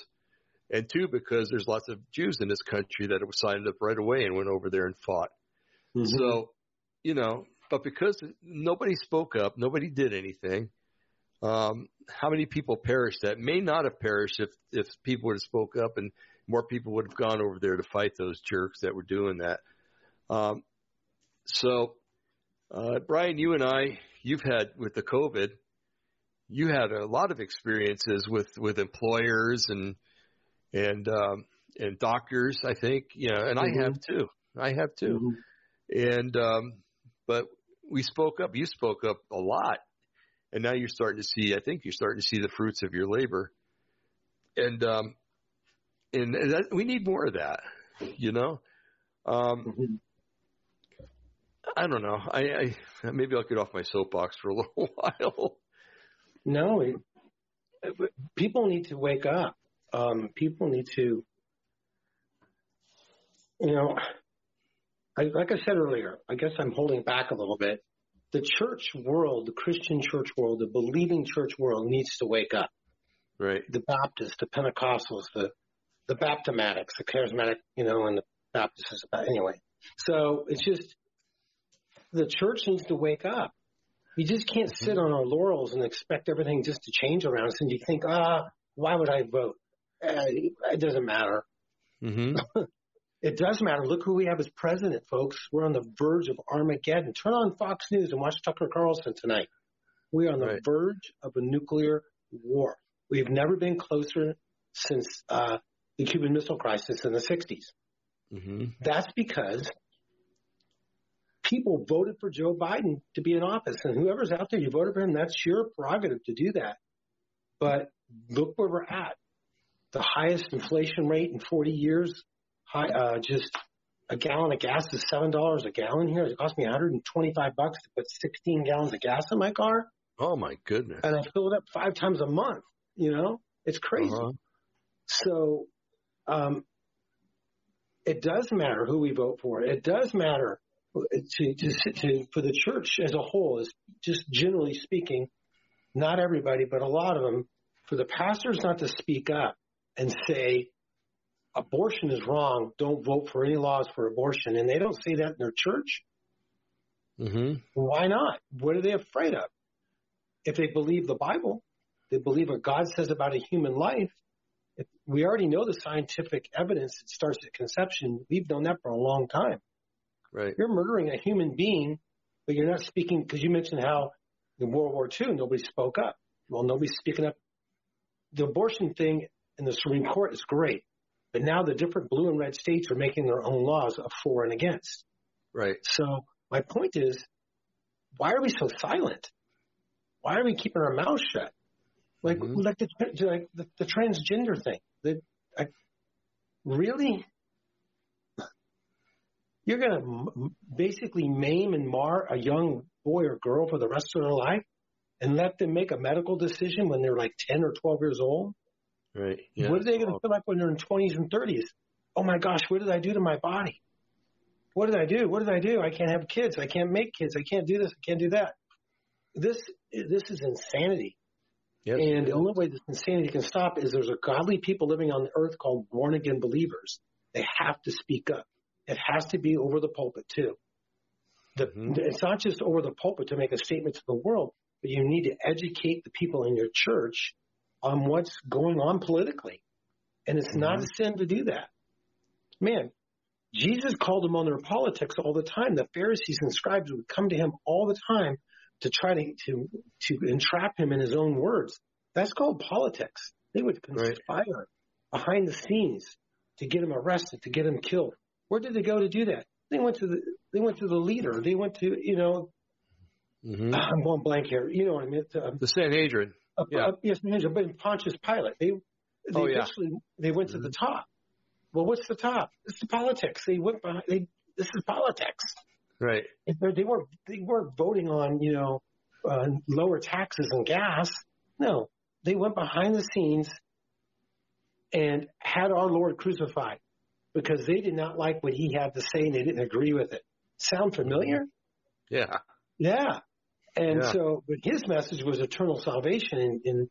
and two because there's lots of Jews in this country that have signed up right away and went over there and fought. Mm-hmm. So, you know, but because nobody spoke up, nobody did anything. Um, how many people perished that may not have perished if, if people would have spoke up and more people would have gone over there to fight those jerks that were doing that. Um, so, uh, Brian, you and I, you've had with the COVID, you had a lot of experiences with, with employers and, and, um, and doctors, I think, you know, and mm-hmm. I have too. I have too. Mm-hmm. And um, but we spoke up. You spoke up a lot, and now you're starting to see. I think you're starting to see the fruits of your labor, and um, and, and that, we need more of that. You know, um, mm-hmm. I don't know. I, I maybe I'll get off my soapbox for a little while. No, it, people need to wake up. Um, people need to, you know, I, like I said earlier, I guess I'm holding back a little bit. The church world, the Christian church world, the believing church world needs to wake up. Right. The Baptists, the Pentecostals, the the Baptomatics, the charismatic, you know, and the Baptists is about anyway. So it's just the church needs to wake up. You just can't sit on our laurels and expect everything just to change around us. And you think, ah, why would I vote? Uh, it doesn't matter. Mm-hmm. It does matter. Look who we have as president, folks. We're on the verge of Armageddon. Turn on Fox News and watch Tucker Carlson tonight. We are on the right. verge of a nuclear war. We've never been closer since uh, the Cuban Missile Crisis in the 60s. Mm-hmm. That's because people voted for Joe Biden to be in office. And whoever's out there, you voted for him, that's your prerogative to do that. But look where we're at. The highest inflation rate in 40 years, high, uh, just a gallon of gas is seven dollars a gallon here. It cost me 125 bucks to put 16 gallons of gas in my car. Oh my goodness! And I fill it up five times a month. You know, it's crazy. Uh-huh. So, um, it does matter who we vote for. It does matter to, to, to for the church as a whole, is just generally speaking, not everybody, but a lot of them, for the pastors not to speak up and say abortion is wrong. Don't vote for any laws for abortion, and they don't say that in their church. Mm-hmm. Why not? What are they afraid of? If they believe the Bible, they believe what God says about a human life. If we already know the scientific evidence that starts at conception. We've known that for a long time. Right. You're murdering a human being, but you're not speaking because you mentioned how in World War II nobody spoke up. Well, nobody's speaking up. The abortion thing in the Supreme Court is great, but now the different blue and red states are making their own laws of for and against. Right. So my point is, why are we so silent? Why are we keeping our mouths shut? Like, Mhm. like the, like the, the transgender thing. The, I, really? You're going to m- basically maim and mar a young boy or girl for the rest of their life and let them make a medical decision when they're like 10 or 12 years old? Right. Yeah. What are they going to feel like when they're in 20s and 30s? Oh my gosh, what did I do to my body? What did I do? What did I do? I can't have kids. I can't make kids. I can't do this. I can't do that. This this is insanity. yes, and the only way this insanity can stop is there's a godly people living on the earth called born again believers. They have to speak up. It has to be over the pulpit too. The, Mhm. It's not just over the pulpit to make a statement to the world, but you need to educate the people in your church on what's going on politically. And it's not a sin to do that. Man, Jesus called them on their politics all the time. The Pharisees and scribes would come to him all the time to try to, to, to entrap him in his own words. That's called politics. They would Right. conspire behind the scenes to get him arrested, to get him killed. Where did they go to do that? They went to the, they went to the leader. They went to, you know, Mhm. I'm going blank here. You know what I mean? Um, The Sanhedrin. uh, Yeah. uh, yes, manager, but in Pontius Pilate, they, they Oh, yeah. eventually, they went to the top. Well, what's the top? It's the politics. They went behind, they, this is politics. Right. They weren't, they weren't voting on, you know, uh, lower taxes and gas. No, they went behind the scenes and had our Lord crucified because they did not like what he had to say and they didn't agree with it. Sound familiar? Yeah. Yeah. And Yeah. so, but his message was eternal salvation in, in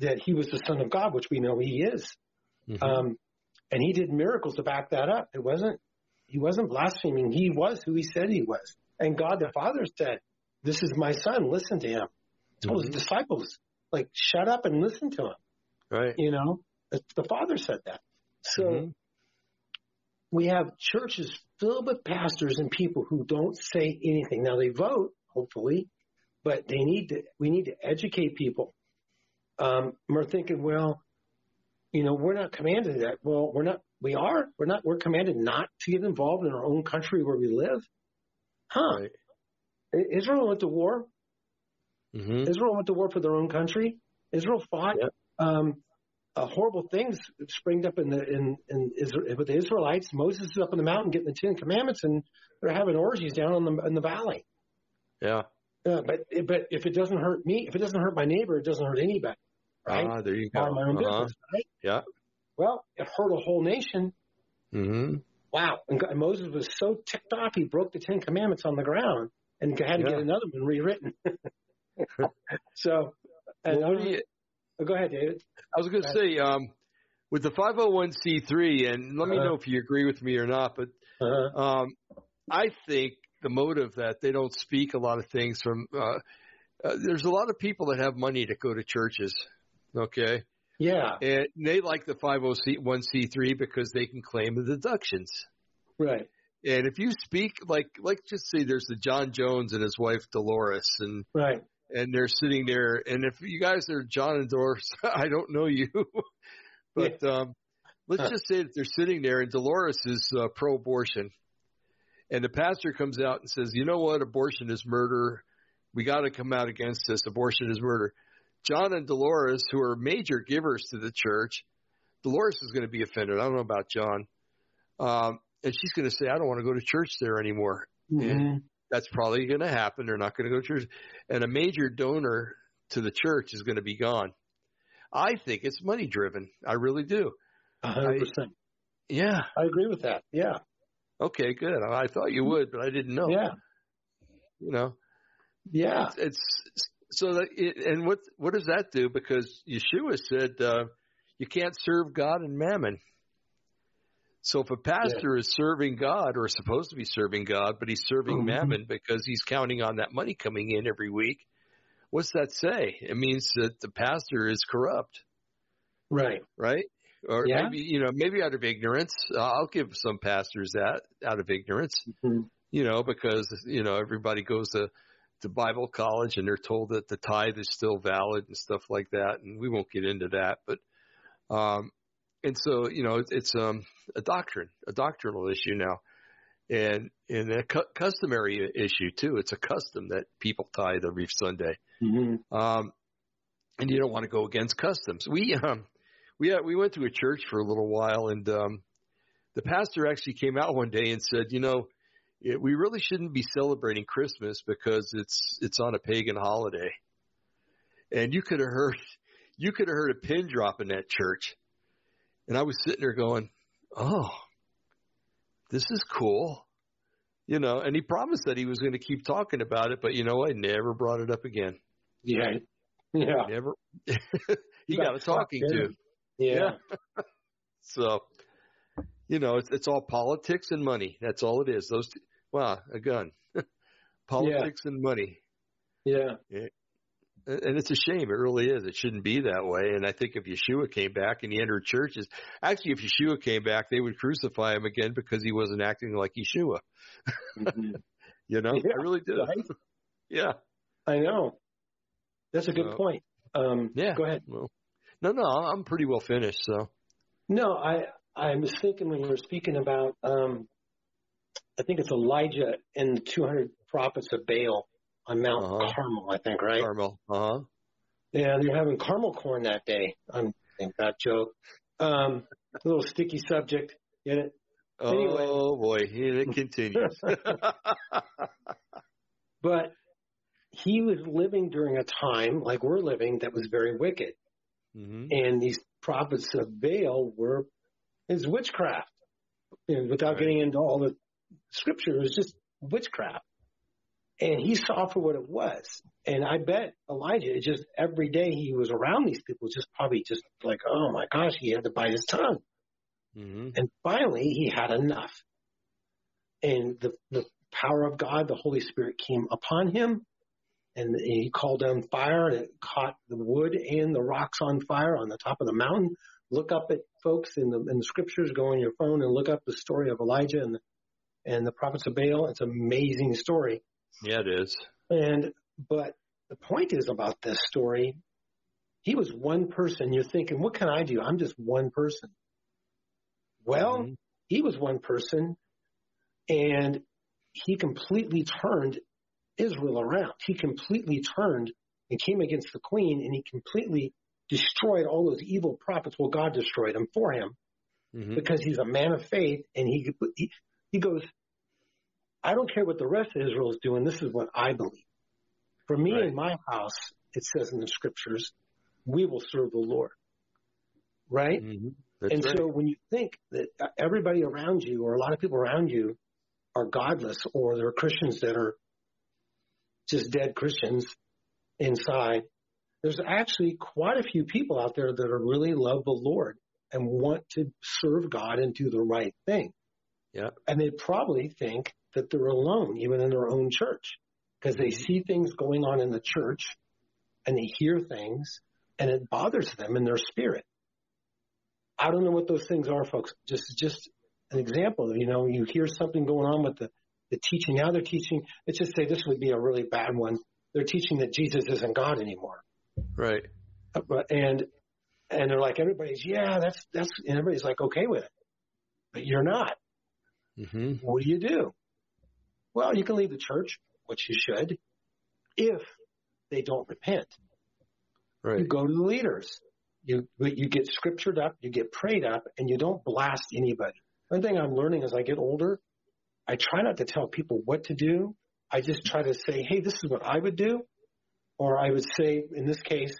that he was the son of God, which we know he is. Mhm. Um, and he did miracles to back that up. It wasn't, he wasn't blaspheming. He was who he said he was. And God the Father said, this is my son. Listen to him. Told Mhm. his disciples, like, shut up and listen to him. Right. You know, the the Father said that. So Mhm. We have churches filled with pastors and people who don't say anything. Now they vote, hopefully, but they need to, we need to educate people. Um, we're thinking, well, you know, we're not commanded to that. Well, we're not, we are, we're not, we're commanded not to get involved in our own country where we live. Huh. Israel went to war. Mhm. Israel went to war for their own country. Israel fought Yep. um, uh, horrible things springed up in the in, in Israel, with the Israelites. Moses is up in the mountain getting the Ten Commandments, and they're having orgies down in the in the valley. Yeah. Uh, but but if it doesn't hurt me, if it doesn't hurt my neighbor, it doesn't hurt anybody, right? Ah, there you go. My own Uh-huh. business, right? Yeah. Well, it hurt a whole nation. hmm Wow! And God, Moses was so ticked off, he broke the Ten Commandments on the ground and had to Yeah. get another one rewritten. so, and Well, you- oh, go ahead, David. I was going to say, um, with the 501c3, and let me Uh-huh. know if you agree with me or not, but Uh, um, I think the motive that they don't speak a lot of things from, uh, uh, there's a lot of people that have money to go to churches, okay? yeah, And they like the 501c3 because they can claim the deductions. right, And if you speak like, like just say there's the John Jones and his wife Dolores and, right. And they're sitting there. And if you guys are John and Dolores, I don't know you, but, um, let's Huh. just say that they're sitting there and Dolores is uh, pro-abortion and the pastor comes out and says, you know what? Abortion is murder. We got to come out against this. Abortion is murder. John and Dolores, who are major givers to the church, Dolores is going to be offended. I don't know about John. Um, and she's going to say, I don't want to go to church there anymore. Mhm. That's probably going to happen. They're not going to go to church, and a major donor to the church is going to be gone. I think it's money driven. I really do. Hundred percent. Yeah. I agree with that. Yeah. Okay, good. I thought you would, but I didn't know. Yeah. You know. Yeah. It's, it's so that it, and what what does that do? Because Yeshua said uh, you can't serve God and mammon. So if a pastor yeah. is serving God or supposed to be serving God, but he's serving mm-hmm. mammon because he's counting on that money coming in every week, what's that say? It means that the pastor is corrupt. Right. Right? Or yeah. maybe, you know, maybe out of ignorance. I'll give some pastors that out of ignorance, mm-hmm. you know, because, you know, everybody goes to, to Bible college and they're told that the tithe is still valid and stuff like that. And we won't get into that, but, um, and so, you know, it's, it's um, a doctrine, a doctrinal issue now and and a cu- customary issue too. It's a custom that people tithe every Sunday, mm-hmm. um, and you don't want to go against customs. We um, we uh, we went to a church for a little while, and um, the pastor actually came out one day and said, you know, it, we really shouldn't be celebrating Christmas because it's it's on a pagan holiday, and you could have heard you could have heard a pin drop in that church, and I was sitting there going, oh this is cool. You know, and he promised that he was going to keep talking about it, but you know what? Never brought it up again. Yeah. Yeah. Never. he got, got a talking to. Yeah. yeah. so, you know, it's, it's all politics and money. That's all it is. Those, two, wow, a gun. politics yeah. and money. Yeah. And it's a shame. It really is. It shouldn't be that way. And I think if Yeshua came back and he entered churches, actually, if Yeshua came back, they would crucify him again because he wasn't acting like Yeshua. Mm-hmm. you know, yeah, I really do. Right? yeah, I know. That's a good point. Um, yeah, go ahead. Well, no, no, I'm pretty well finished. So, no, I I was thinking when you were speaking about, um, I think it's Elijah and the 200 prophets of Baal on Mount uh-huh. Carmel, I think, right? Carmel. Uh huh. Yeah, they're having caramel corn that day. I'm think that joke. Um, a little sticky subject. Get it? Anyway. Oh boy, here it continues. but he was living during a time like we're living that was very wicked, mm-hmm. and these prophets of Baal were is witchcraft. And without right. getting into all the scripture, it was just witchcraft. And he saw for what it was. And I bet Elijah, just every day he was around these people, just probably just like, oh my gosh, he had to bite his tongue. Mm-hmm. And finally, he had enough. And the, the power of God, the Holy Spirit came upon him and he called down fire and it caught the wood and the rocks on fire on the top of the mountain. Look up at folks in the, in the scriptures, go on your phone and look up the story of Elijah and the, and the prophets of Baal. It's an amazing story. Yeah, it is. And, but the point is about this story, he was one person. You're thinking, what can I do? I'm just one person. Well, mm-hmm. he was one person and he completely turned Israel around. He completely turned and came against the queen and he completely destroyed all those evil prophets. Well, God destroyed them for him mm-hmm. because he's a man of faith and he, he, he goes, I don't care what the rest of Israel is doing. This is what I believe. For me right. and my house, it says in the scriptures, we will serve the Lord. Right? Mm-hmm. and right. so when you think that everybody around you or a lot of people around you are godless or they're Christians that are just dead Christians inside, there's actually quite a few people out there that are really love the Lord and want to serve God and do the right thing. Yeah. And they probably think that they're alone, even in their own church, because they see things going on in the church and they hear things and it bothers them in their spirit. I don't know what those things are, folks. Just, just an example. You know, you hear something going on with the, the teaching. Now they're teaching, let's just say this would be a really bad one. They're teaching that Jesus isn't God anymore. Right. And, and they're like, everybody's, yeah, that's, that's, and everybody's like, okay with it. But you're not. Mm-hmm. What do you do? Well, you can leave the church, which you should, if they don't repent. Right. You go to the leaders. You you get scriptured up, you get prayed up, and you don't blast anybody. One thing I'm learning as I get older, I try not to tell people what to do. I just try to say, hey, this is what I would do. Or I would say, in this case,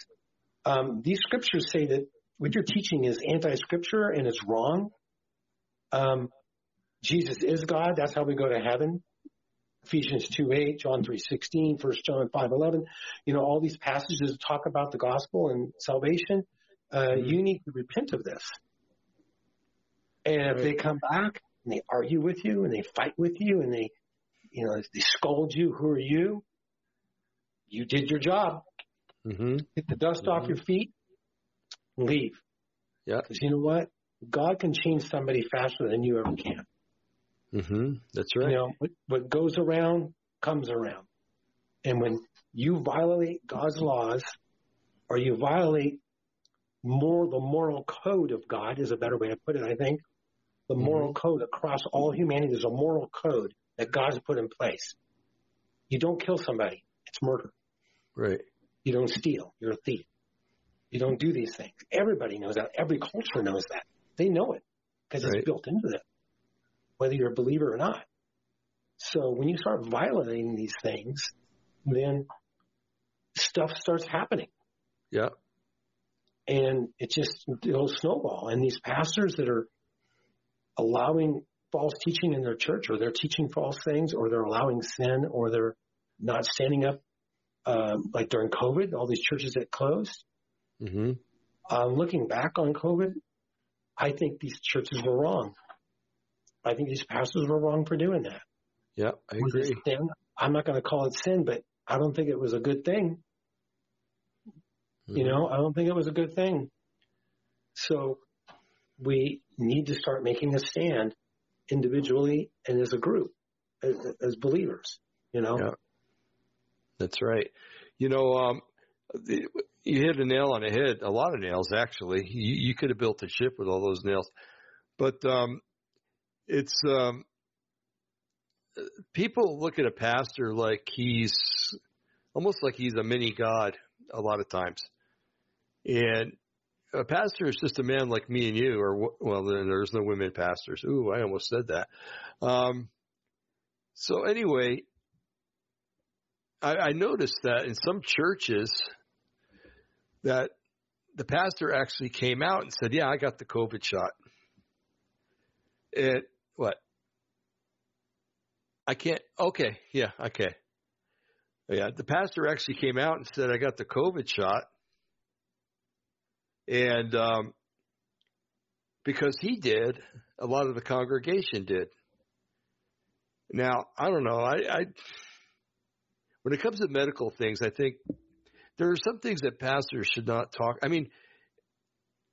um, these scriptures say that what you're teaching is anti-scripture and it's wrong. Um, Jesus is God. That's how we go to heaven. Ephesians 2 8, John 3 16, 1 John 5 11. You know, all these passages talk about the gospel and salvation. Uh, mm-hmm. You need to repent of this. And if they come back and they argue with you and they fight with you and they, you know, they scold you, who are you? You did your job. Mm-hmm. Get the dust mm-hmm. off your feet, leave. Yeah. Because you know what? God can change somebody faster than you ever can. Mm-hmm. That's right. You know, what, what goes around comes around. And when you violate God's laws or you violate more the moral code of God is a better way to put it, I think. The mm-hmm. moral code across all humanity, there's a moral code that God's put in place. You don't kill somebody. It's murder. Right. You don't steal. You're a thief. You don't do these things. Everybody knows that. Every culture knows that. They know it because right. it's built into them whether you're a believer or not. So when you start violating these things, then stuff starts happening. Yeah. And it just, it'll snowball. And these pastors that are allowing false teaching in their church or they're teaching false things or they're allowing sin or they're not standing up, uh, like during COVID, all these churches that closed. Mm-hmm. Uh, looking back on COVID, I think these churches were wrong. I think these pastors were wrong for doing that. Yeah, I agree. Sin, I'm not going to call it sin, but I don't think it was a good thing. Mm-hmm. You know, I don't think it was a good thing. So we need to start making a stand individually and as a group, as, as believers, you know? Yeah. That's right. You know, um, the, you hit a nail on the head, a lot of nails actually. You, you could have built a ship with all those nails. But um, it's um, people look at a pastor like he's almost like he's a mini god a lot of times, and a pastor is just a man like me and you, or well, there's no women pastors. Ooh, I almost said that. Um, so anyway, I, I noticed that in some churches that the pastor actually came out and said, "Yeah, I got the COVID shot." It what? I can't. Okay. Yeah. Okay. Yeah. The pastor actually came out and said, I got the COVID shot. And, um, because he did, a lot of the congregation did. Now, I don't know. I, I, when it comes to medical things, I think there are some things that pastors should not talk. I mean,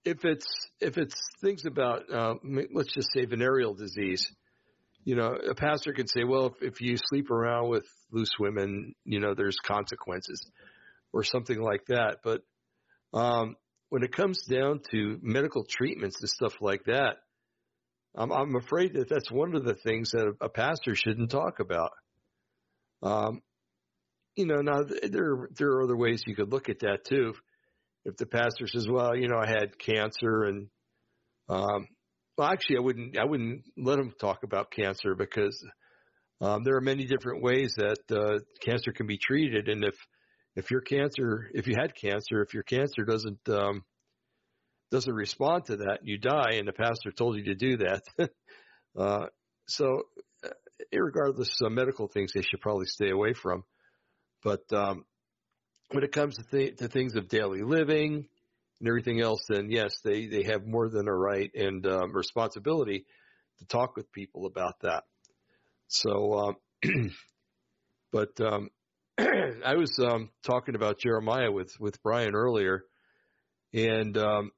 if it's if it's things about uh, let's just say venereal disease, you know, a pastor could say, well, if, if you sleep around with loose women, you know, there's consequences, or something like that. But um, when it comes down to medical treatments and stuff like that, I'm, I'm afraid that that's one of the things that a, a pastor shouldn't talk about. Um, you know, now there there are other ways you could look at that too if the pastor says, "Well, you know, I had cancer," and um, well, actually, I wouldn't I wouldn't let him talk about cancer because um, there are many different ways that uh, cancer can be treated, and if if your cancer, if you had cancer, if your cancer doesn't um, doesn't respond to that, you die, and the pastor told you to do that. uh, so, uh, regardless of medical things, they should probably stay away from. But um, when it comes to, th- to things of daily living and everything else, then yes, they, they have more than a right and um, responsibility to talk with people about that. So, um, but um, I was um, talking about Jeremiah with with Brian earlier, and um,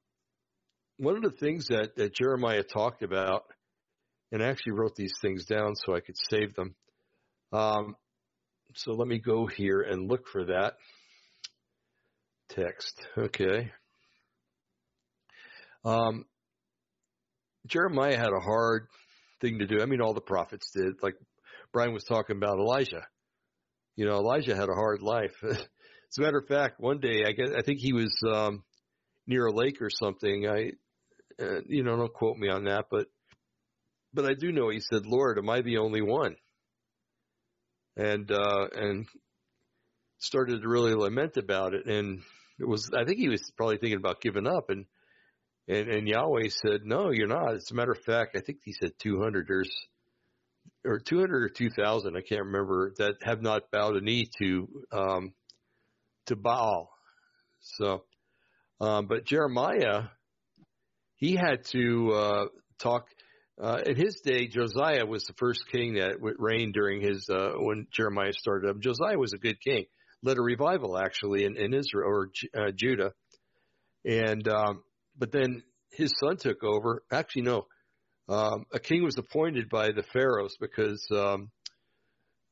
one of the things that that Jeremiah talked about, and I actually wrote these things down so I could save them. Um, so let me go here and look for that text. Okay. Um, Jeremiah had a hard thing to do. I mean, all the prophets did. Like Brian was talking about Elijah. You know, Elijah had a hard life. As a matter of fact, one day I guess I think he was um, near a lake or something. I, uh, you know, don't quote me on that, but but I do know he said, "Lord, am I the only one?" and uh, and started to really lament about it. And it was I think he was probably thinking about giving up, and and and Yahweh said, "No, you're not." As a matter of fact, I think he said 200. There's or 200 or 2,000, I can't remember, that have not bowed a knee to um, to Baal. So, um, but Jeremiah, he had to uh, talk. Uh, in his day, Josiah was the first king that reigned during his uh, when Jeremiah started up. Josiah was a good king, led a revival actually in, in Israel or uh, Judah, and um, but then his son took over. Actually, no, um, a king was appointed by the pharaohs because um,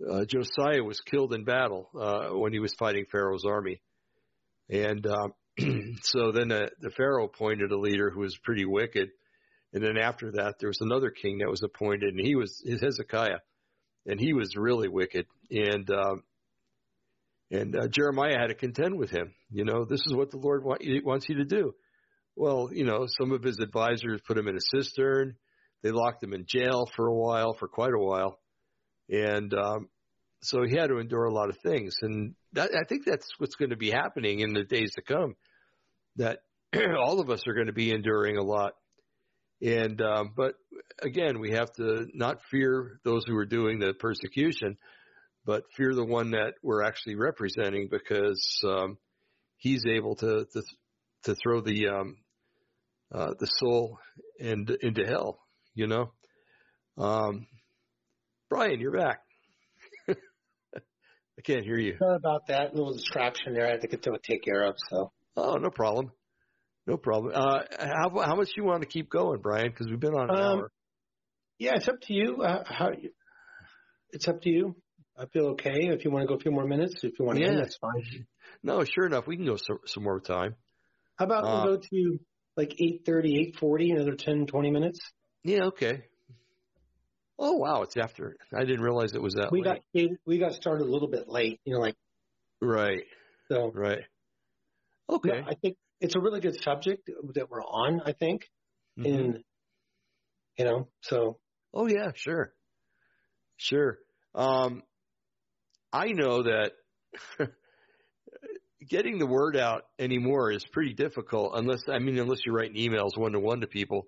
uh, Josiah was killed in battle uh, when he was fighting Pharaoh's army, and um, so then the, the pharaoh appointed a leader who was pretty wicked, and then after that there was another king that was appointed, and he was Hezekiah, and he was really wicked, and um, and uh, Jeremiah had to contend with him. You know, this is what the Lord want, wants you to do. Well, you know, some of his advisors put him in a cistern. They locked him in jail for a while, for quite a while, and um, so he had to endure a lot of things. And that, I think that's what's going to be happening in the days to come. That all of us are going to be enduring a lot. And um, but again, we have to not fear those who are doing the persecution, but fear the one that we're actually representing because um, he's able to to, to throw the um, uh, the soul and into hell you know. Um, Brian, you're back. I can't hear you. Sorry about that. Little distraction there. I had to get to take care of. So. Oh, no problem. No problem. Uh, how how much you want to keep going, Brian? Because we've been on an um, hour. Yeah, it's up to you. Uh, how you, it's up to you. I feel okay. If you want to go a few more minutes, if you want to yeah. end, that's fine. No, sure enough, we can go some, some more time. How about uh, we go to like 8.30, 8.40, another 10, 20 minutes? Yeah, okay. Oh wow, it's after. I didn't realize it was that. We late. got we got started a little bit late. You know, like. Right. So. Right. Okay. I think it's a really good subject that we're on. I think, mm-hmm. and you know, so. Oh yeah, sure, sure. Um, I know that getting the word out anymore is pretty difficult, unless I mean, unless you're writing emails one to one to people.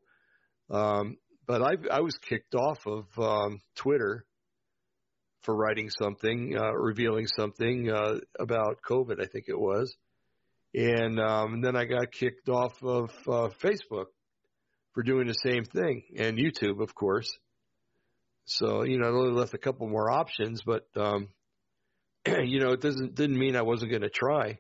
Um, but I, I was kicked off of um, Twitter for writing something, uh, revealing something uh, about COVID, I think it was. And, um, and then I got kicked off of uh, Facebook for doing the same thing, and YouTube, of course. So you know, it only left a couple more options, but um, you know, it doesn't didn't mean I wasn't going to try.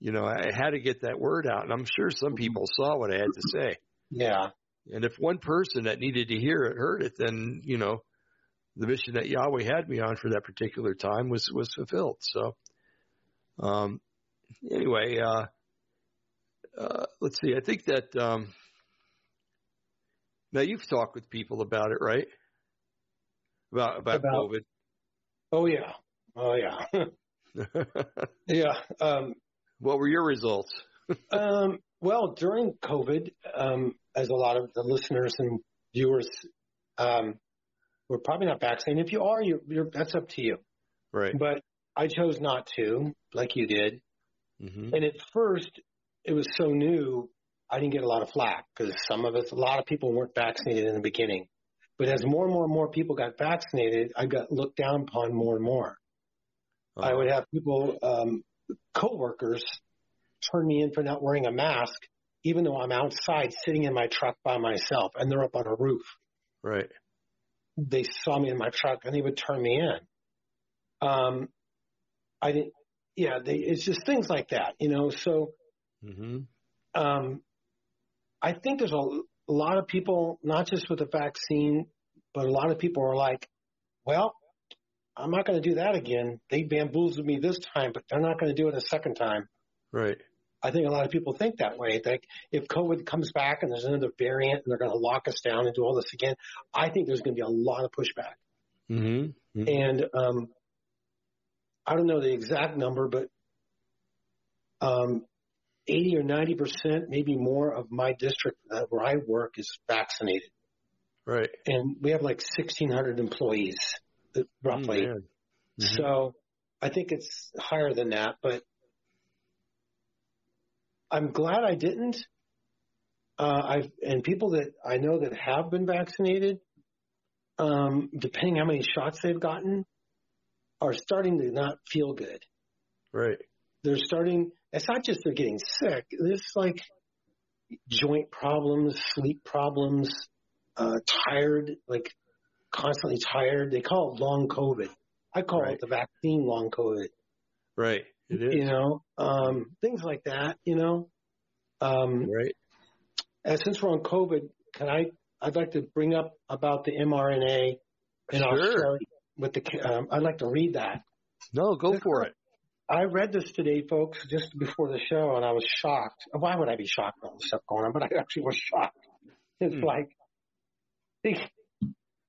You know, I had to get that word out, and I'm sure some people saw what I had to say. Yeah, and if one person that needed to hear it heard it, then, you know, the mission that Yahweh had me on for that particular time was, was fulfilled. So, um, anyway, uh, uh, let's see. I think that, um, now you've talked with people about it, right? About, about, about COVID. Oh yeah. Oh yeah. yeah. Um, what were your results? um, well, during COVID, um, as a lot of the listeners and viewers, um, we're probably not vaccinated. If you are, you're, you're, that's up to you. Right. But I chose not to, like you did. Mm-hmm. And at first, it was so new, I didn't get a lot of flack because some of us, a lot of people weren't vaccinated in the beginning. But as more and more and more people got vaccinated, I got looked down upon more and more. Uh-huh. I would have people, um, coworkers, turn me in for not wearing a mask even though I'm outside sitting in my truck by myself and they're up on a roof. Right. They saw me in my truck and they would turn me in. Um, I didn't, yeah, they, it's just things like that, you know, so, mm-hmm. um, I think there's a, a lot of people, not just with the vaccine, but a lot of people are like, well, I'm not going to do that again. They bamboozled me this time, but they're not going to do it a second time. Right. I think a lot of people think that way. Think if COVID comes back and there's another variant and they're going to lock us down and do all this again, I think there's going to be a lot of pushback. Mm-hmm. Mm-hmm. And um, I don't know the exact number, but um, 80 or 90 percent, maybe more, of my district uh, where I work is vaccinated. Right. And we have like 1,600 employees, roughly. Mm-hmm. So I think it's higher than that, but I'm glad I didn't. Uh, I've and people that I know that have been vaccinated, um, depending how many shots they've gotten, are starting to not feel good. Right. They're starting. It's not just they're getting sick. It's like joint problems, sleep problems, uh, tired, like constantly tired. They call it long COVID. I call right. it the vaccine long COVID. Right. It is. You know, um, things like that. You know. Um, right. And since we're on COVID, can I? I'd like to bring up about the mRNA in sure. Australia with the. Um, I'd like to read that. No, go for it. I read this today, folks, just before the show, and I was shocked. Why would I be shocked with all the stuff going on? But I actually was shocked. It's hmm. like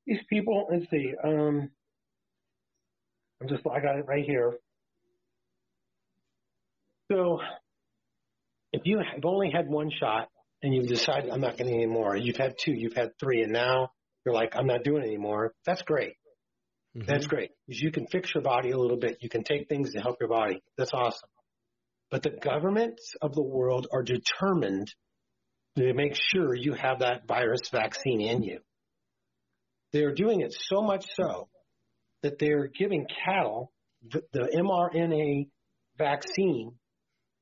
these people. Let's see. Um, I'm just. I got it right here. So, if you have only had one shot and you've decided I'm not getting any more, you've had two, you've had three, and now you're like I'm not doing it anymore. That's great. Mm-hmm. That's great. Because you can fix your body a little bit. You can take things to help your body. That's awesome. But the governments of the world are determined to make sure you have that virus vaccine in you. They're doing it so much so that they're giving cattle the, the mRNA vaccine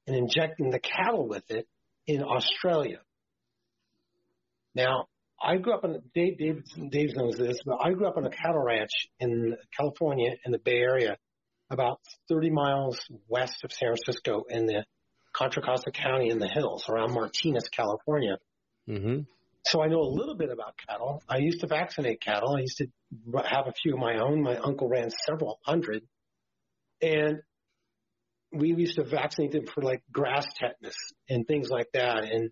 and injecting the cattle with it in Australia. Now, I grew up in Dave, Dave, Dave knows this, but I grew up on a cattle ranch in California in the Bay Area, about 30 miles west of San Francisco in the Contra Costa County in the hills around Martinez, California. Mm-hmm. So I know a little bit about cattle. I used to vaccinate cattle. I used to have a few of my own. My uncle ran several hundred. And we used to vaccinate them for like grass tetanus and things like that. And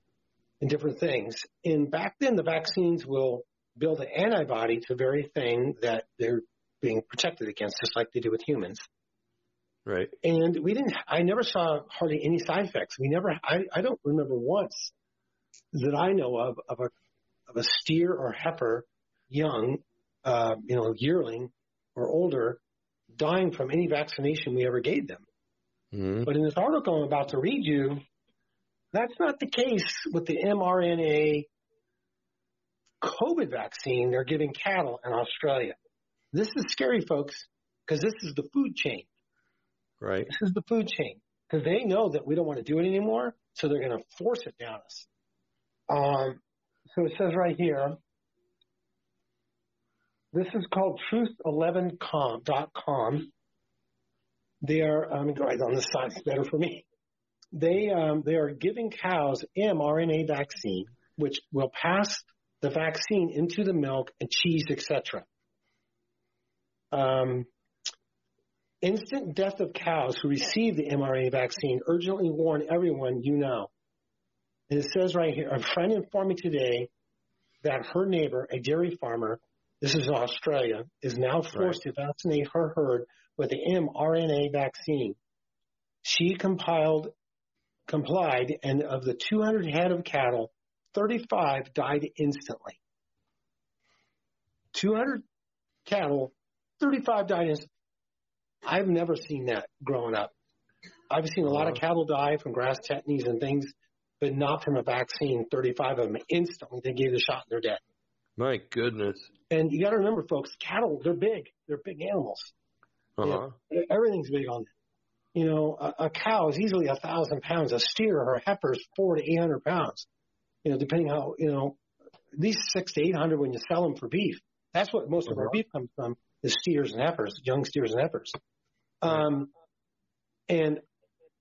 and different things. And back then, the vaccines will build an antibody to the very thing that they're being protected against, just like they do with humans. Right. And we didn't, I never saw hardly any side effects. We never, I, I don't remember once that I know of, of a, of a steer or heifer, young, uh, you know, yearling or older, dying from any vaccination we ever gave them. Mm-hmm. But in this article I'm about to read you, that's not the case with the mRNA COVID vaccine they're giving cattle in Australia. This is scary, folks, because this is the food chain. Right. This is the food chain because they know that we don't want to do it anymore, so they're going to force it down us. Um, so it says right here, this is called truth11.com. They are, I'm going to write on this side, it's better for me they um, they are giving cows mRNA vaccine, which will pass the vaccine into the milk and cheese, etc. Um, instant death of cows who receive the mRNA vaccine. Urgently warn everyone you know. And it says right here, a friend informed me today that her neighbor, a dairy farmer, this is Australia, is now forced right. to vaccinate her herd with the mRNA vaccine. She compiled complied, and of the 200 head of cattle, 35 died instantly. 200 cattle, 35 died instantly. I've never seen that growing up. I've seen a lot of cattle die from grass tetanies and things, but not from a vaccine. 35 of them instantly, they gave the shot and they're dead. My goodness. And you got to remember, folks, cattle, they're big. They're big animals. Uh-huh. Yeah, everything's big on them. You know, a, a cow is easily a thousand pounds. A steer or a heifer is four to eight hundred pounds. You know, depending how you know, at least six to eight hundred when you sell them for beef. That's what most of our uh-huh. beef comes from: is steers and heifers, young steers and heifers. Um, and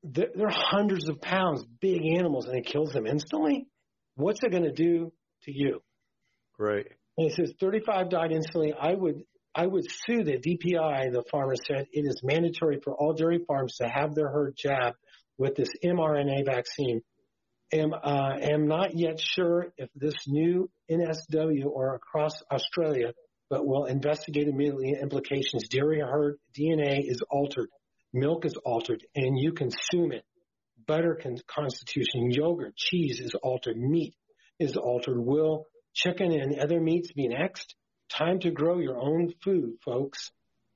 they're, they're hundreds of pounds, big animals, and it kills them instantly. What's it going to do to you? Right. And it says 35 died instantly. I would I would sue the DPI, the farmer said, it is mandatory for all dairy farms to have their herd jabbed with this mRNA vaccine. Am, uh, am not yet sure if this new NSW or across Australia, but will investigate immediately implications. Dairy herd DNA is altered, milk is altered, and you consume it. Butter con- constitution, yogurt, cheese is altered, meat is altered. Will chicken and other meats be next? Time to grow your own food, folks.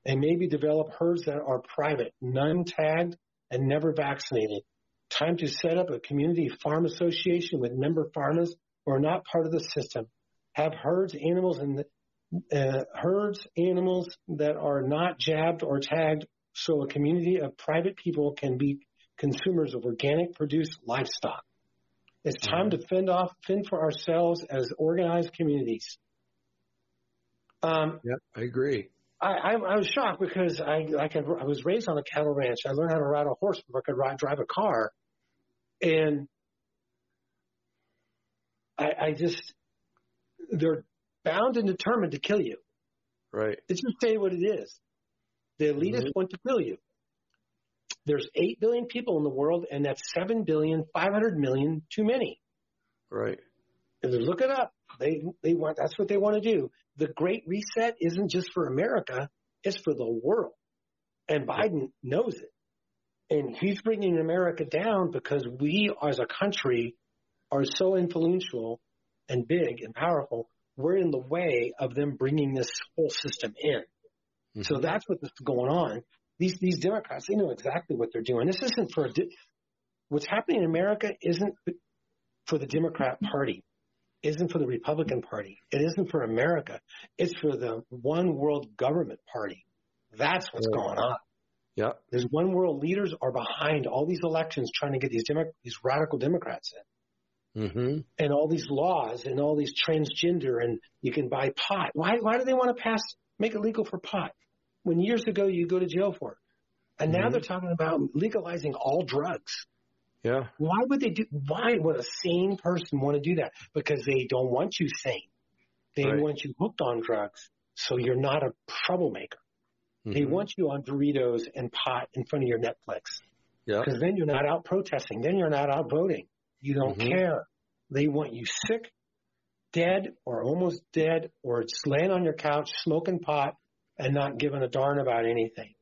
and maybe develop herds that are private, none tagged, and never vaccinated. Time to set up a community farm association with member farmers who are not part of the system. Have herds, animals, and uh, herds, animals that are not jabbed or tagged, so a community of private people can be consumers of organic produced livestock. It's time to fend off, fend for ourselves as organized communities. Um, yeah, I agree. I, I, I, was shocked because I like I, I, was raised on a cattle ranch. I learned how to ride a horse before I could ride, drive a car, and I, I just they're bound and determined to kill you. Right. It's just say what it is. The elitists mm-hmm. want to kill you. There's eight billion people in the world, and that's seven billion five hundred million too many. Right. And look it up. They they want that's what they want to do. The Great Reset isn't just for America; it's for the world, and Biden knows it. And he's bringing America down because we, as a country, are so influential and big and powerful. We're in the way of them bringing this whole system in. Mm-hmm. So that's what's going on. These these Democrats, they know exactly what they're doing. This isn't for di- what's happening in America isn't for the Democrat Party isn't for the Republican Party. It isn't for America. It's for the one world government party. That's what's yeah. going on. Yeah. There's one world leaders are behind all these elections trying to get these Demo- these radical Democrats in. Mm-hmm. And all these laws and all these transgender and you can buy pot. Why why do they want to pass make it legal for pot? When years ago you go to jail for it. And mm-hmm. now they're talking about legalizing all drugs. Yeah. Why would they do? Why would a sane person want to do that? Because they don't want you sane. They right. want you hooked on drugs, so you're not a troublemaker. Mm-hmm. They want you on Doritos and pot in front of your Netflix. Yeah. Because then you're not out protesting. Then you're not out voting. You don't mm-hmm. care. They want you sick, dead, or almost dead, or just laying on your couch smoking pot and not giving a darn about anything.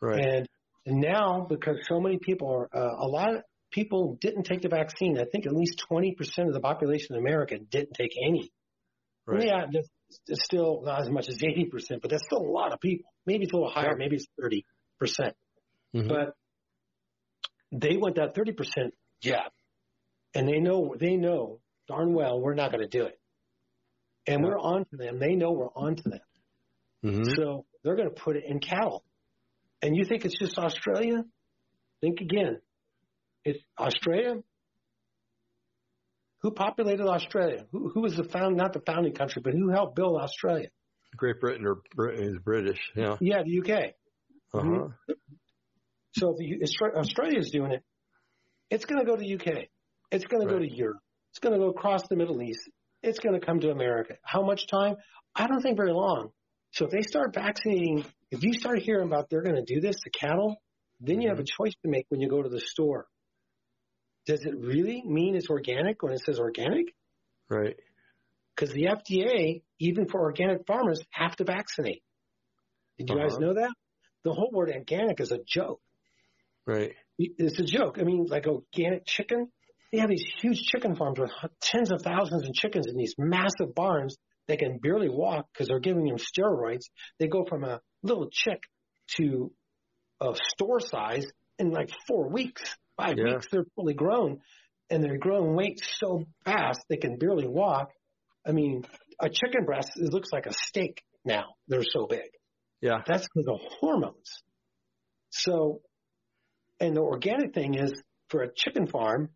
Right. And now, because so many people are, uh, a lot, of, people didn't take the vaccine. I think at least 20% of the population in America didn't take any. Right. Yeah, it's still not as much as 80%, but that's still a lot of people. Maybe it's a little higher, maybe it's 30%. percent mm hmm But they want that 30% yeah. And they know, they know darn well we're not going to do it. And yeah. we're on to them. They know we're on to them. Mm-hmm. So they're going to put it in cattle. And you think it's just Australia? Think again. It's Australia. Who populated Australia? Who, who was the found, not the founding country, but who helped build Australia? Great Britain or is British, yeah. Yeah, the UK. Uh-huh. Mm-hmm. So if Australia is doing it, it's going to go to UK. It's going right. to go to Europe. It's going to go across the Middle East. It's going to come to America. How much time? I don't think very long. So if they start vaccinating, if you start hearing about they're going to do this to cattle, then you have a mm-hmm. choice to make when you go to the store does it really mean it's organic when it says organic? Right. Because the FDA, even for organic farmers, have to vaccinate. Did you uh-huh. guys know that? The whole word organic is a joke. Right. It's a joke. I mean, like organic chicken, they have these huge chicken farms with tens of thousands of chickens in these massive barns. They can barely walk because they're giving them steroids. They go from a little chick to a store size in like four weeks five yeah. weeks they're fully grown and they're growing weight so fast they can barely walk. I mean, a chicken breast it looks like a steak now. They're so big. Yeah. That's because of hormones. So, and the organic thing is for a chicken farm,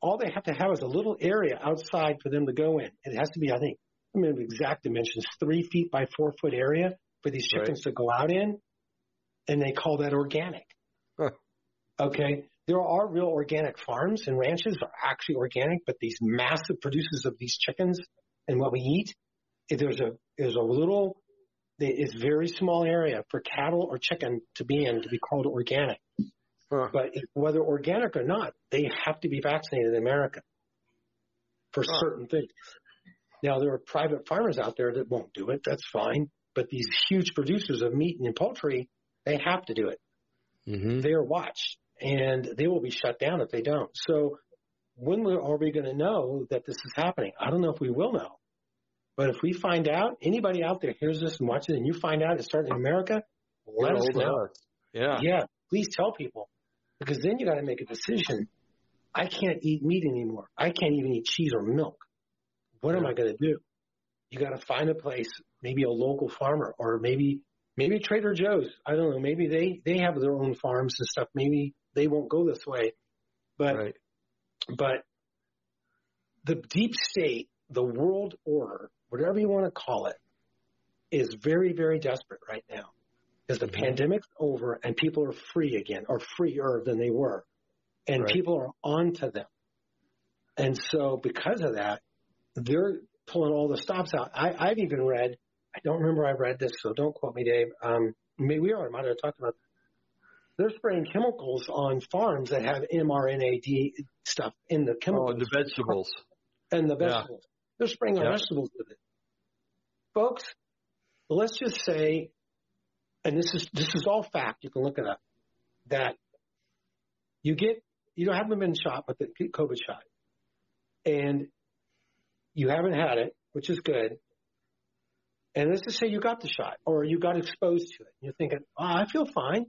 all they have to have is a little area outside for them to go in. It has to be, I think, I mean, exact dimensions, three feet by four foot area for these chickens right. to go out in. And they call that organic. Huh. Okay there are real organic farms and ranches are actually organic, but these massive producers of these chickens and what we eat, there's a there's a little it's very small area for cattle or chicken to be in to be called organic. Huh. But whether organic or not, they have to be vaccinated in America for huh. certain things. Now there are private farmers out there that won't do it. That's fine. But these huge producers of meat and poultry, they have to do it. Mm-hmm. They are watched and they will be shut down if they don't. So when are we going to know that this is happening? I don't know if we will know. But if we find out, anybody out there hears this and watches it, and you find out it's starting in America, let us know. Yeah. Yeah. Please tell people because then you got to make a decision. I can't eat meat anymore. I can't even eat cheese or milk. What am I going to do? You got to find a place, maybe a local farmer or maybe maybe Trader Joe's. I don't know. Maybe they they have their own farms and stuff. Maybe they won't go this way. But right. but the deep state, the world order, whatever you want to call it, is very, very desperate right now because the mm-hmm. pandemic's over and people are free again or freer than they were. And right. people are onto them. And so because of that, they're pulling all the stops out. I, I've even read, I don't remember I read this, so don't quote me, Dave. Um, maybe we already might have talked about This. they're spraying chemicals on farms that have mRNA stuff in the chemicals. Oh, the vegetables. And the vegetables. Yeah. They're spraying on yeah. vegetables with it. Folks, let's just say, and this is this is all fact. You can look it up. That you get you don't haven't been shot but the COVID shot, and you haven't had it, which is good. And let's just say you got the shot or you got exposed to it. You're thinking, oh, I feel fine.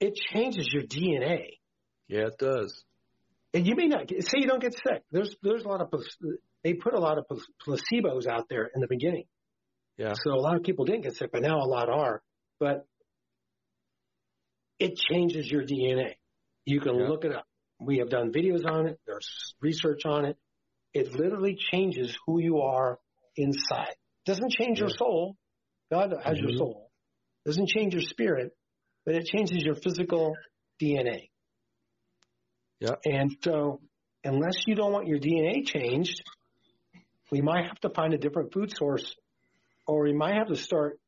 It changes your DNA. Yeah, it does. And you may not get, say you don't get sick. There's there's a lot of they put a lot of placebos out there in the beginning. Yeah. So a lot of people didn't get sick, but now a lot are. But it changes your DNA. You can yeah. look it up. We have done videos on it. There's research on it. It literally changes who you are inside. Doesn't change yeah. your soul. God has mm-hmm. your soul. Doesn't change your spirit, but it changes your physical DNA. Yeah. And so, unless you don't want your DNA changed, we might have to find a different food source or we might have to start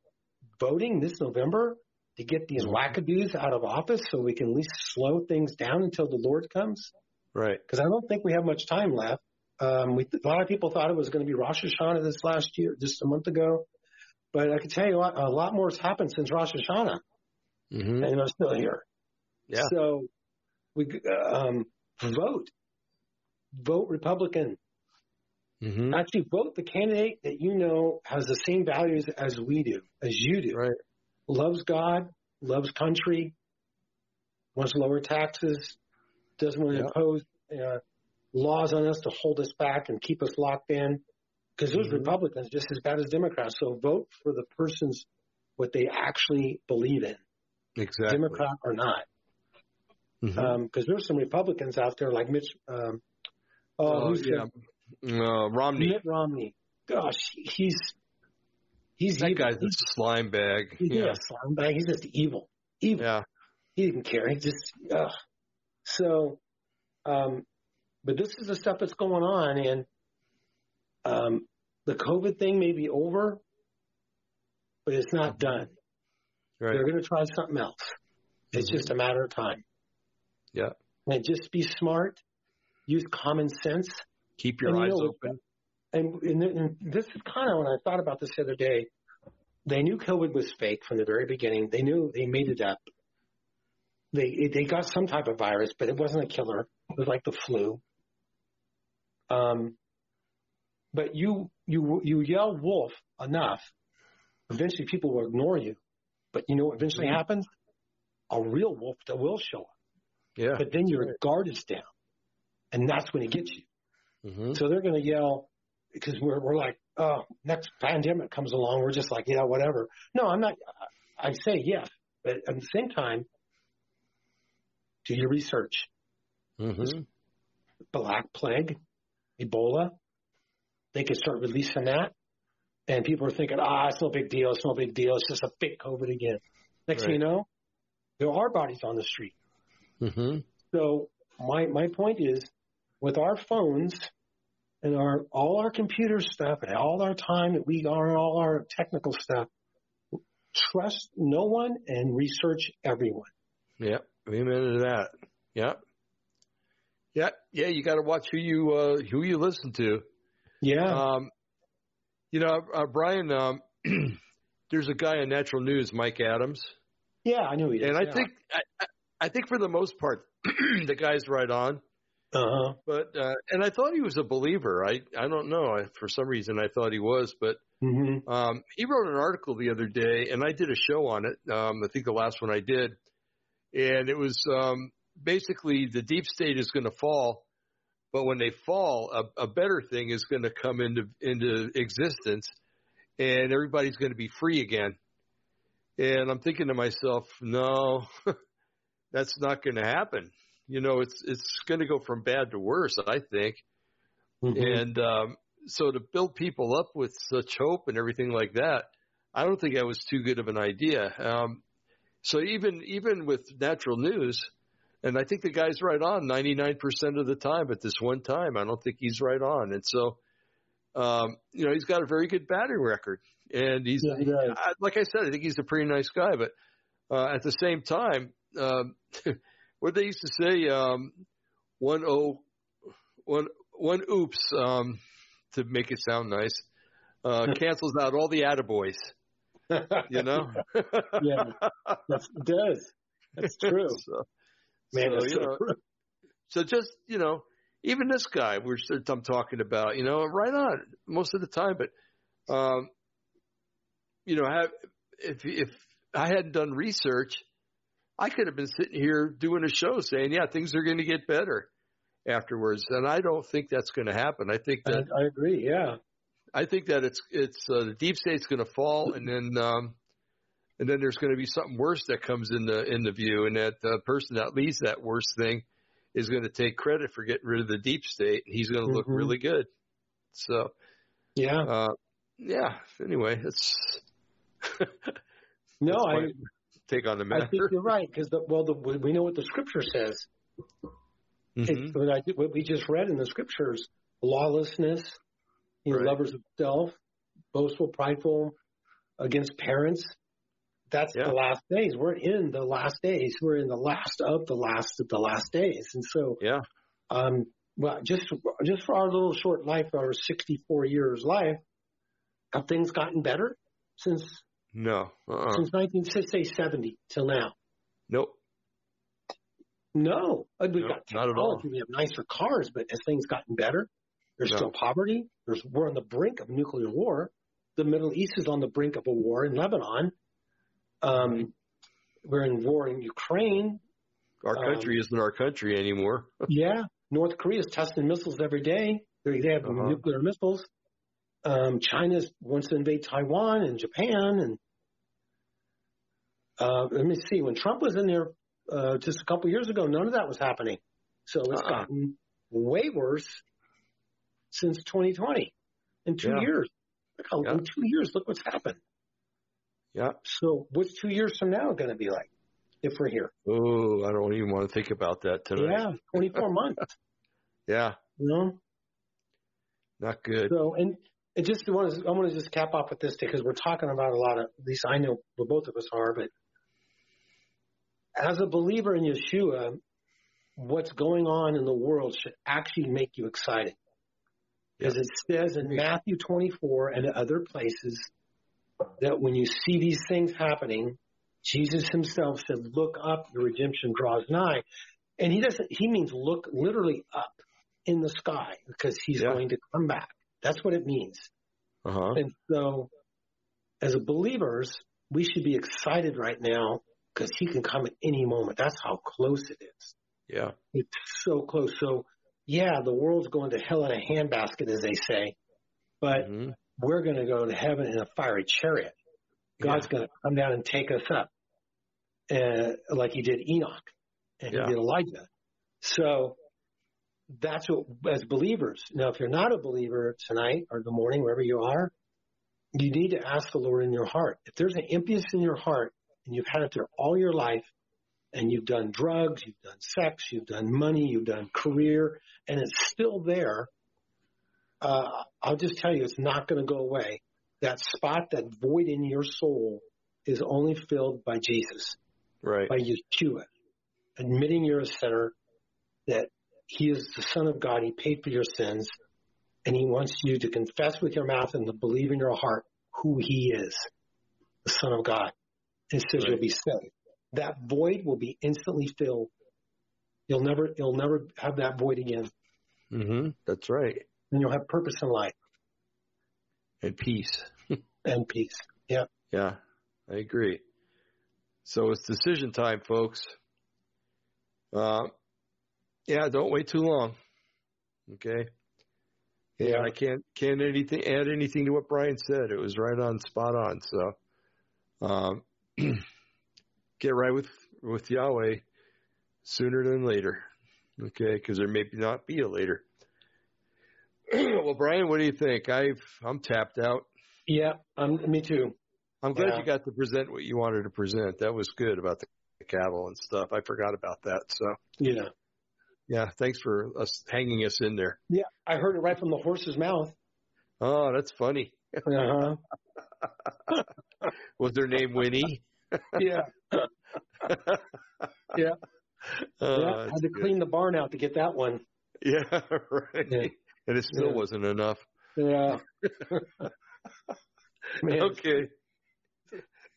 voting this November to get these mm-hmm. wackadoos out of office so we can at least slow things down until the Lord comes. Right. Because I don't think we have much time left. Um, we, a lot of people thought it was going to be Rosh Hashanah this last year, just a month ago. But I can tell you a lot, a lot more has happened since Rosh Hashanah. Mm-hmm. And I'm still here. Yeah. So we um, vote. Vote Republican. Mm-hmm. Actually, vote the candidate that you know has the same values as we do, as you do. Right. Loves God, loves country, wants lower taxes, doesn't want to yeah. impose uh, laws on us to hold us back and keep us locked in. Because those mm-hmm. Republicans just as bad as Democrats. So vote for the persons what they actually believe in, exactly, Democrat or not. Because mm-hmm. um, there's some Republicans out there like Mitch. Um, oh, uh, yeah. Uh, Romney. Mitt Romney. Gosh, he's he's that evil. guy's he's, a slime bag. He's yeah. a slime bag. He's just evil. Evil. Yeah. He didn't care. He just ugh. So, um, but this is the stuff that's going on, and um, the COVID thing may be over, but it's not done. Right. They're going to try something else. It's mm-hmm. just a matter of time. Yeah. And just be smart. Use common sense. Keep your and, eyes you know, open. And, and, and this is kind of when I thought about this the other day. They knew COVID was fake from the very beginning. They knew they made it up. They they got some type of virus, but it wasn't a killer. It was like the flu. Um, but you you you yell wolf enough, eventually people will ignore you. But you know what eventually mm-hmm. happens? A real wolf that will show up. Yeah. But then your guard is down, and that's when it gets you. Mm-hmm. So they're going to yell because we're we're like, oh, next pandemic comes along, we're just like, yeah, whatever. No, I'm not. I say yes, but at the same time, do your research. Mm-hmm. Black plague, Ebola, they could start releasing that, and people are thinking, ah, it's no big deal, it's no big deal, it's just a fake COVID again. Next right. thing you know, there are bodies on the street. Mm-hmm. So my my point is, with our phones and our all our computer stuff and all our time that we are all our technical stuff, trust no one and research everyone. Yep, amen to that. Yep. Yeah, yeah, you got to watch who you uh, who you listen to. Yeah. Um, you know, uh, Brian, um, there's a guy on Natural News, Mike Adams. Yeah, I knew he And I yeah. think I, I think for the most part, the guy's right on. Uh-huh. But uh, and I thought he was a believer. I I don't know. I, for some reason, I thought he was. But Mm-hmm. um, he wrote an article the other day, and I did a show on it. Um, I think the last one I did, and it was um, basically the deep state is going to fall, but when they fall, a, a better thing is going to come into into existence, and everybody's going to be free again. And I'm thinking to myself, no, that's not going to happen. You know, it's it's going to go from bad to worse. I think, Mm-hmm. and um, so to build people up with such hope and everything like that, I don't think that was too good of an idea. Um, so even even with natural news, and I think the guy's right on 99% of the time, but this one time, I don't think he's right on. And so, um, you know, he's got a very good batting record, and he's Yeah, he. I, like I said, I think he's a pretty nice guy. But uh, at the same time, um, what they used to say, um, one oh one one oops, um, to make it sound nice, uh, cancels out all the attaboys. You know, yeah, that's, it does. That's true. so, Man, so, you know, so just you know, even this guy we're I'm talking about, you know, right on most of the time. But um, you know, have, if if I hadn't done research, I could have been sitting here doing a show saying, yeah, things are going to get better afterwards, and I don't think that's going to happen. I think I, that I agree. Yeah. I think that it's it's uh, the deep state's going to fall, and then um, and then there's going to be something worse that comes in the in the view, and that the person that leads that worst thing is going to take credit for getting rid of the deep state, and he's going to look Mhm. really good. So, Yeah. uh, yeah. Anyway, it's No, I, take on the matter. I think you're right because the, well, the, we know what the scripture says. Mhm. It's what, I, what we just read in the scriptures: lawlessness, you know, Right. lovers of self, boastful, prideful, against parents. That's Yeah. the last days. We're in the last days. We're in the last of the last of the last days, and so Yeah. um, well, just just for our little short life, our 64 years life, have things gotten better since No. Uh-uh. since 1970 till now? Nope. No, Uh, we've No, got not at all. technology. We have nicer cars, but has things gotten better? There's No. still poverty. There's we're on the brink of nuclear war. The Middle East is on the brink of a war in Lebanon. Um, we're in war in Ukraine. Our Um, country isn't our country anymore. Yeah, North Korea is testing missiles every day. They, they have Uh-huh. nuclear missiles. Um, China wants to invade Taiwan and Japan. And uh, let me see, when Trump was in there uh, just a couple years ago, none of that was happening. So it's Uh-uh. gotten way worse since 2020. In two Yeah. years, look how, Yeah. in two years, look what's happened. Yeah. So what's two years from now going to be like if we're here? Oh, I don't even want to think about that today. Yeah, 24 months. Yeah. You know. Not good. So, and it just want to, I want to just cap off with this because we're talking about a lot of, at least I know where both of us are, but as a believer in Yeshua, what's going on in the world should actually make you excited. Because it says in Matthew 24 and other places that when you see these things happening, Jesus himself said, look up, your redemption draws nigh. And he doesn't, he means look literally up in the sky because he's Yeah. going to come back. That's what it means. Uh huh. And so, as believers, we should be excited right now because he can come at any moment. That's how close it is. Yeah. It's so close. So, yeah, the world's going to hell in a handbasket, as they say, but Mhm. We're going to go to heaven in a fiery chariot. God's going to come down and take us up, uh, like He did Enoch and Yeah. He did Elijah. So that's what, as believers. Now, if you're not a believer tonight or the morning, wherever you are, you need to ask the Lord in your heart. If there's an emptiness in your heart and you've had it there all your life, and you've done drugs, you've done sex, you've done money, you've done career, and it's still there, uh, I'll just tell you, it's not going to go away. That spot, that void in your soul, is only filled by Jesus, Right. by Yeshua, admitting you're a sinner, that He is the Son of God, He paid for your sins, and He wants you to confess with your mouth and to believe in your heart who He is, the Son of God. And says Right. you'll be saved. That void will be instantly filled You'll never you'll never have that void again. Mm-hmm. That's right. And you'll have purpose in life And peace. and peace. Yeah. Yeah, I agree. So it's decision time, folks. Uh, yeah, don't wait too long. Okay. Yeah, Yeah. I can't can't anything add anything to what Brian said. It was right on, spot on. So, um, get right with with Yahweh sooner than later. Okay, because there may not be a later. well, Brian, what do you think? I've I'm tapped out. Yeah. Um, me too. I'm glad Yeah. you got to present what you wanted to present. That was good about the cattle and stuff. I forgot about that. So Yeah. yeah, thanks for us hanging us in there. Yeah. I heard it right from the horse's mouth. Oh, that's funny. Uh huh. Was their name Winnie? Yeah. Yeah. Oh, yeah. that's Had to good. clean the barn out to get that one. Yeah, right. Yeah. And it still Yeah. wasn't enough. Yeah. Okay,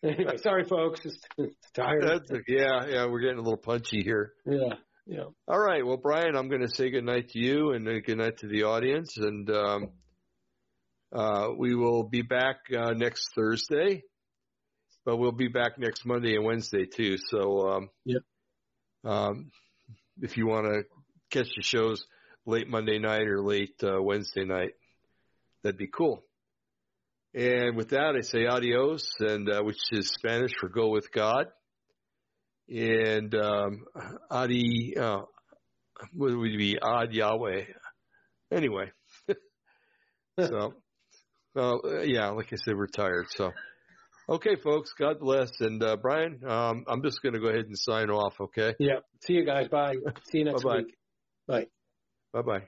Anyway, sorry, folks. It's, it's tired. that's yeah, yeah. We're getting a little punchy here. yeah. Yeah. All right. Well, Brian, I'm going to say good night to you and good night to the audience. And um, uh, we will be back uh, next Thursday, but we'll be back next Monday and Wednesday too. So, um, Yep. um, if you want to catch the shows late Monday night or late uh, Wednesday night, that'd be cool. And with that, I say adios, and uh, which is Spanish for go with God and um, Adi, uh, what would it be? Ad Yahweh. Anyway, so, uh, yeah, like I said, we're tired. So, okay, folks, God bless. And uh, Brian, um, I'm just going to go ahead and sign off. Okay, Yeah. See you guys. Bye. See you next Bye-bye. week. Bye. Bye bye.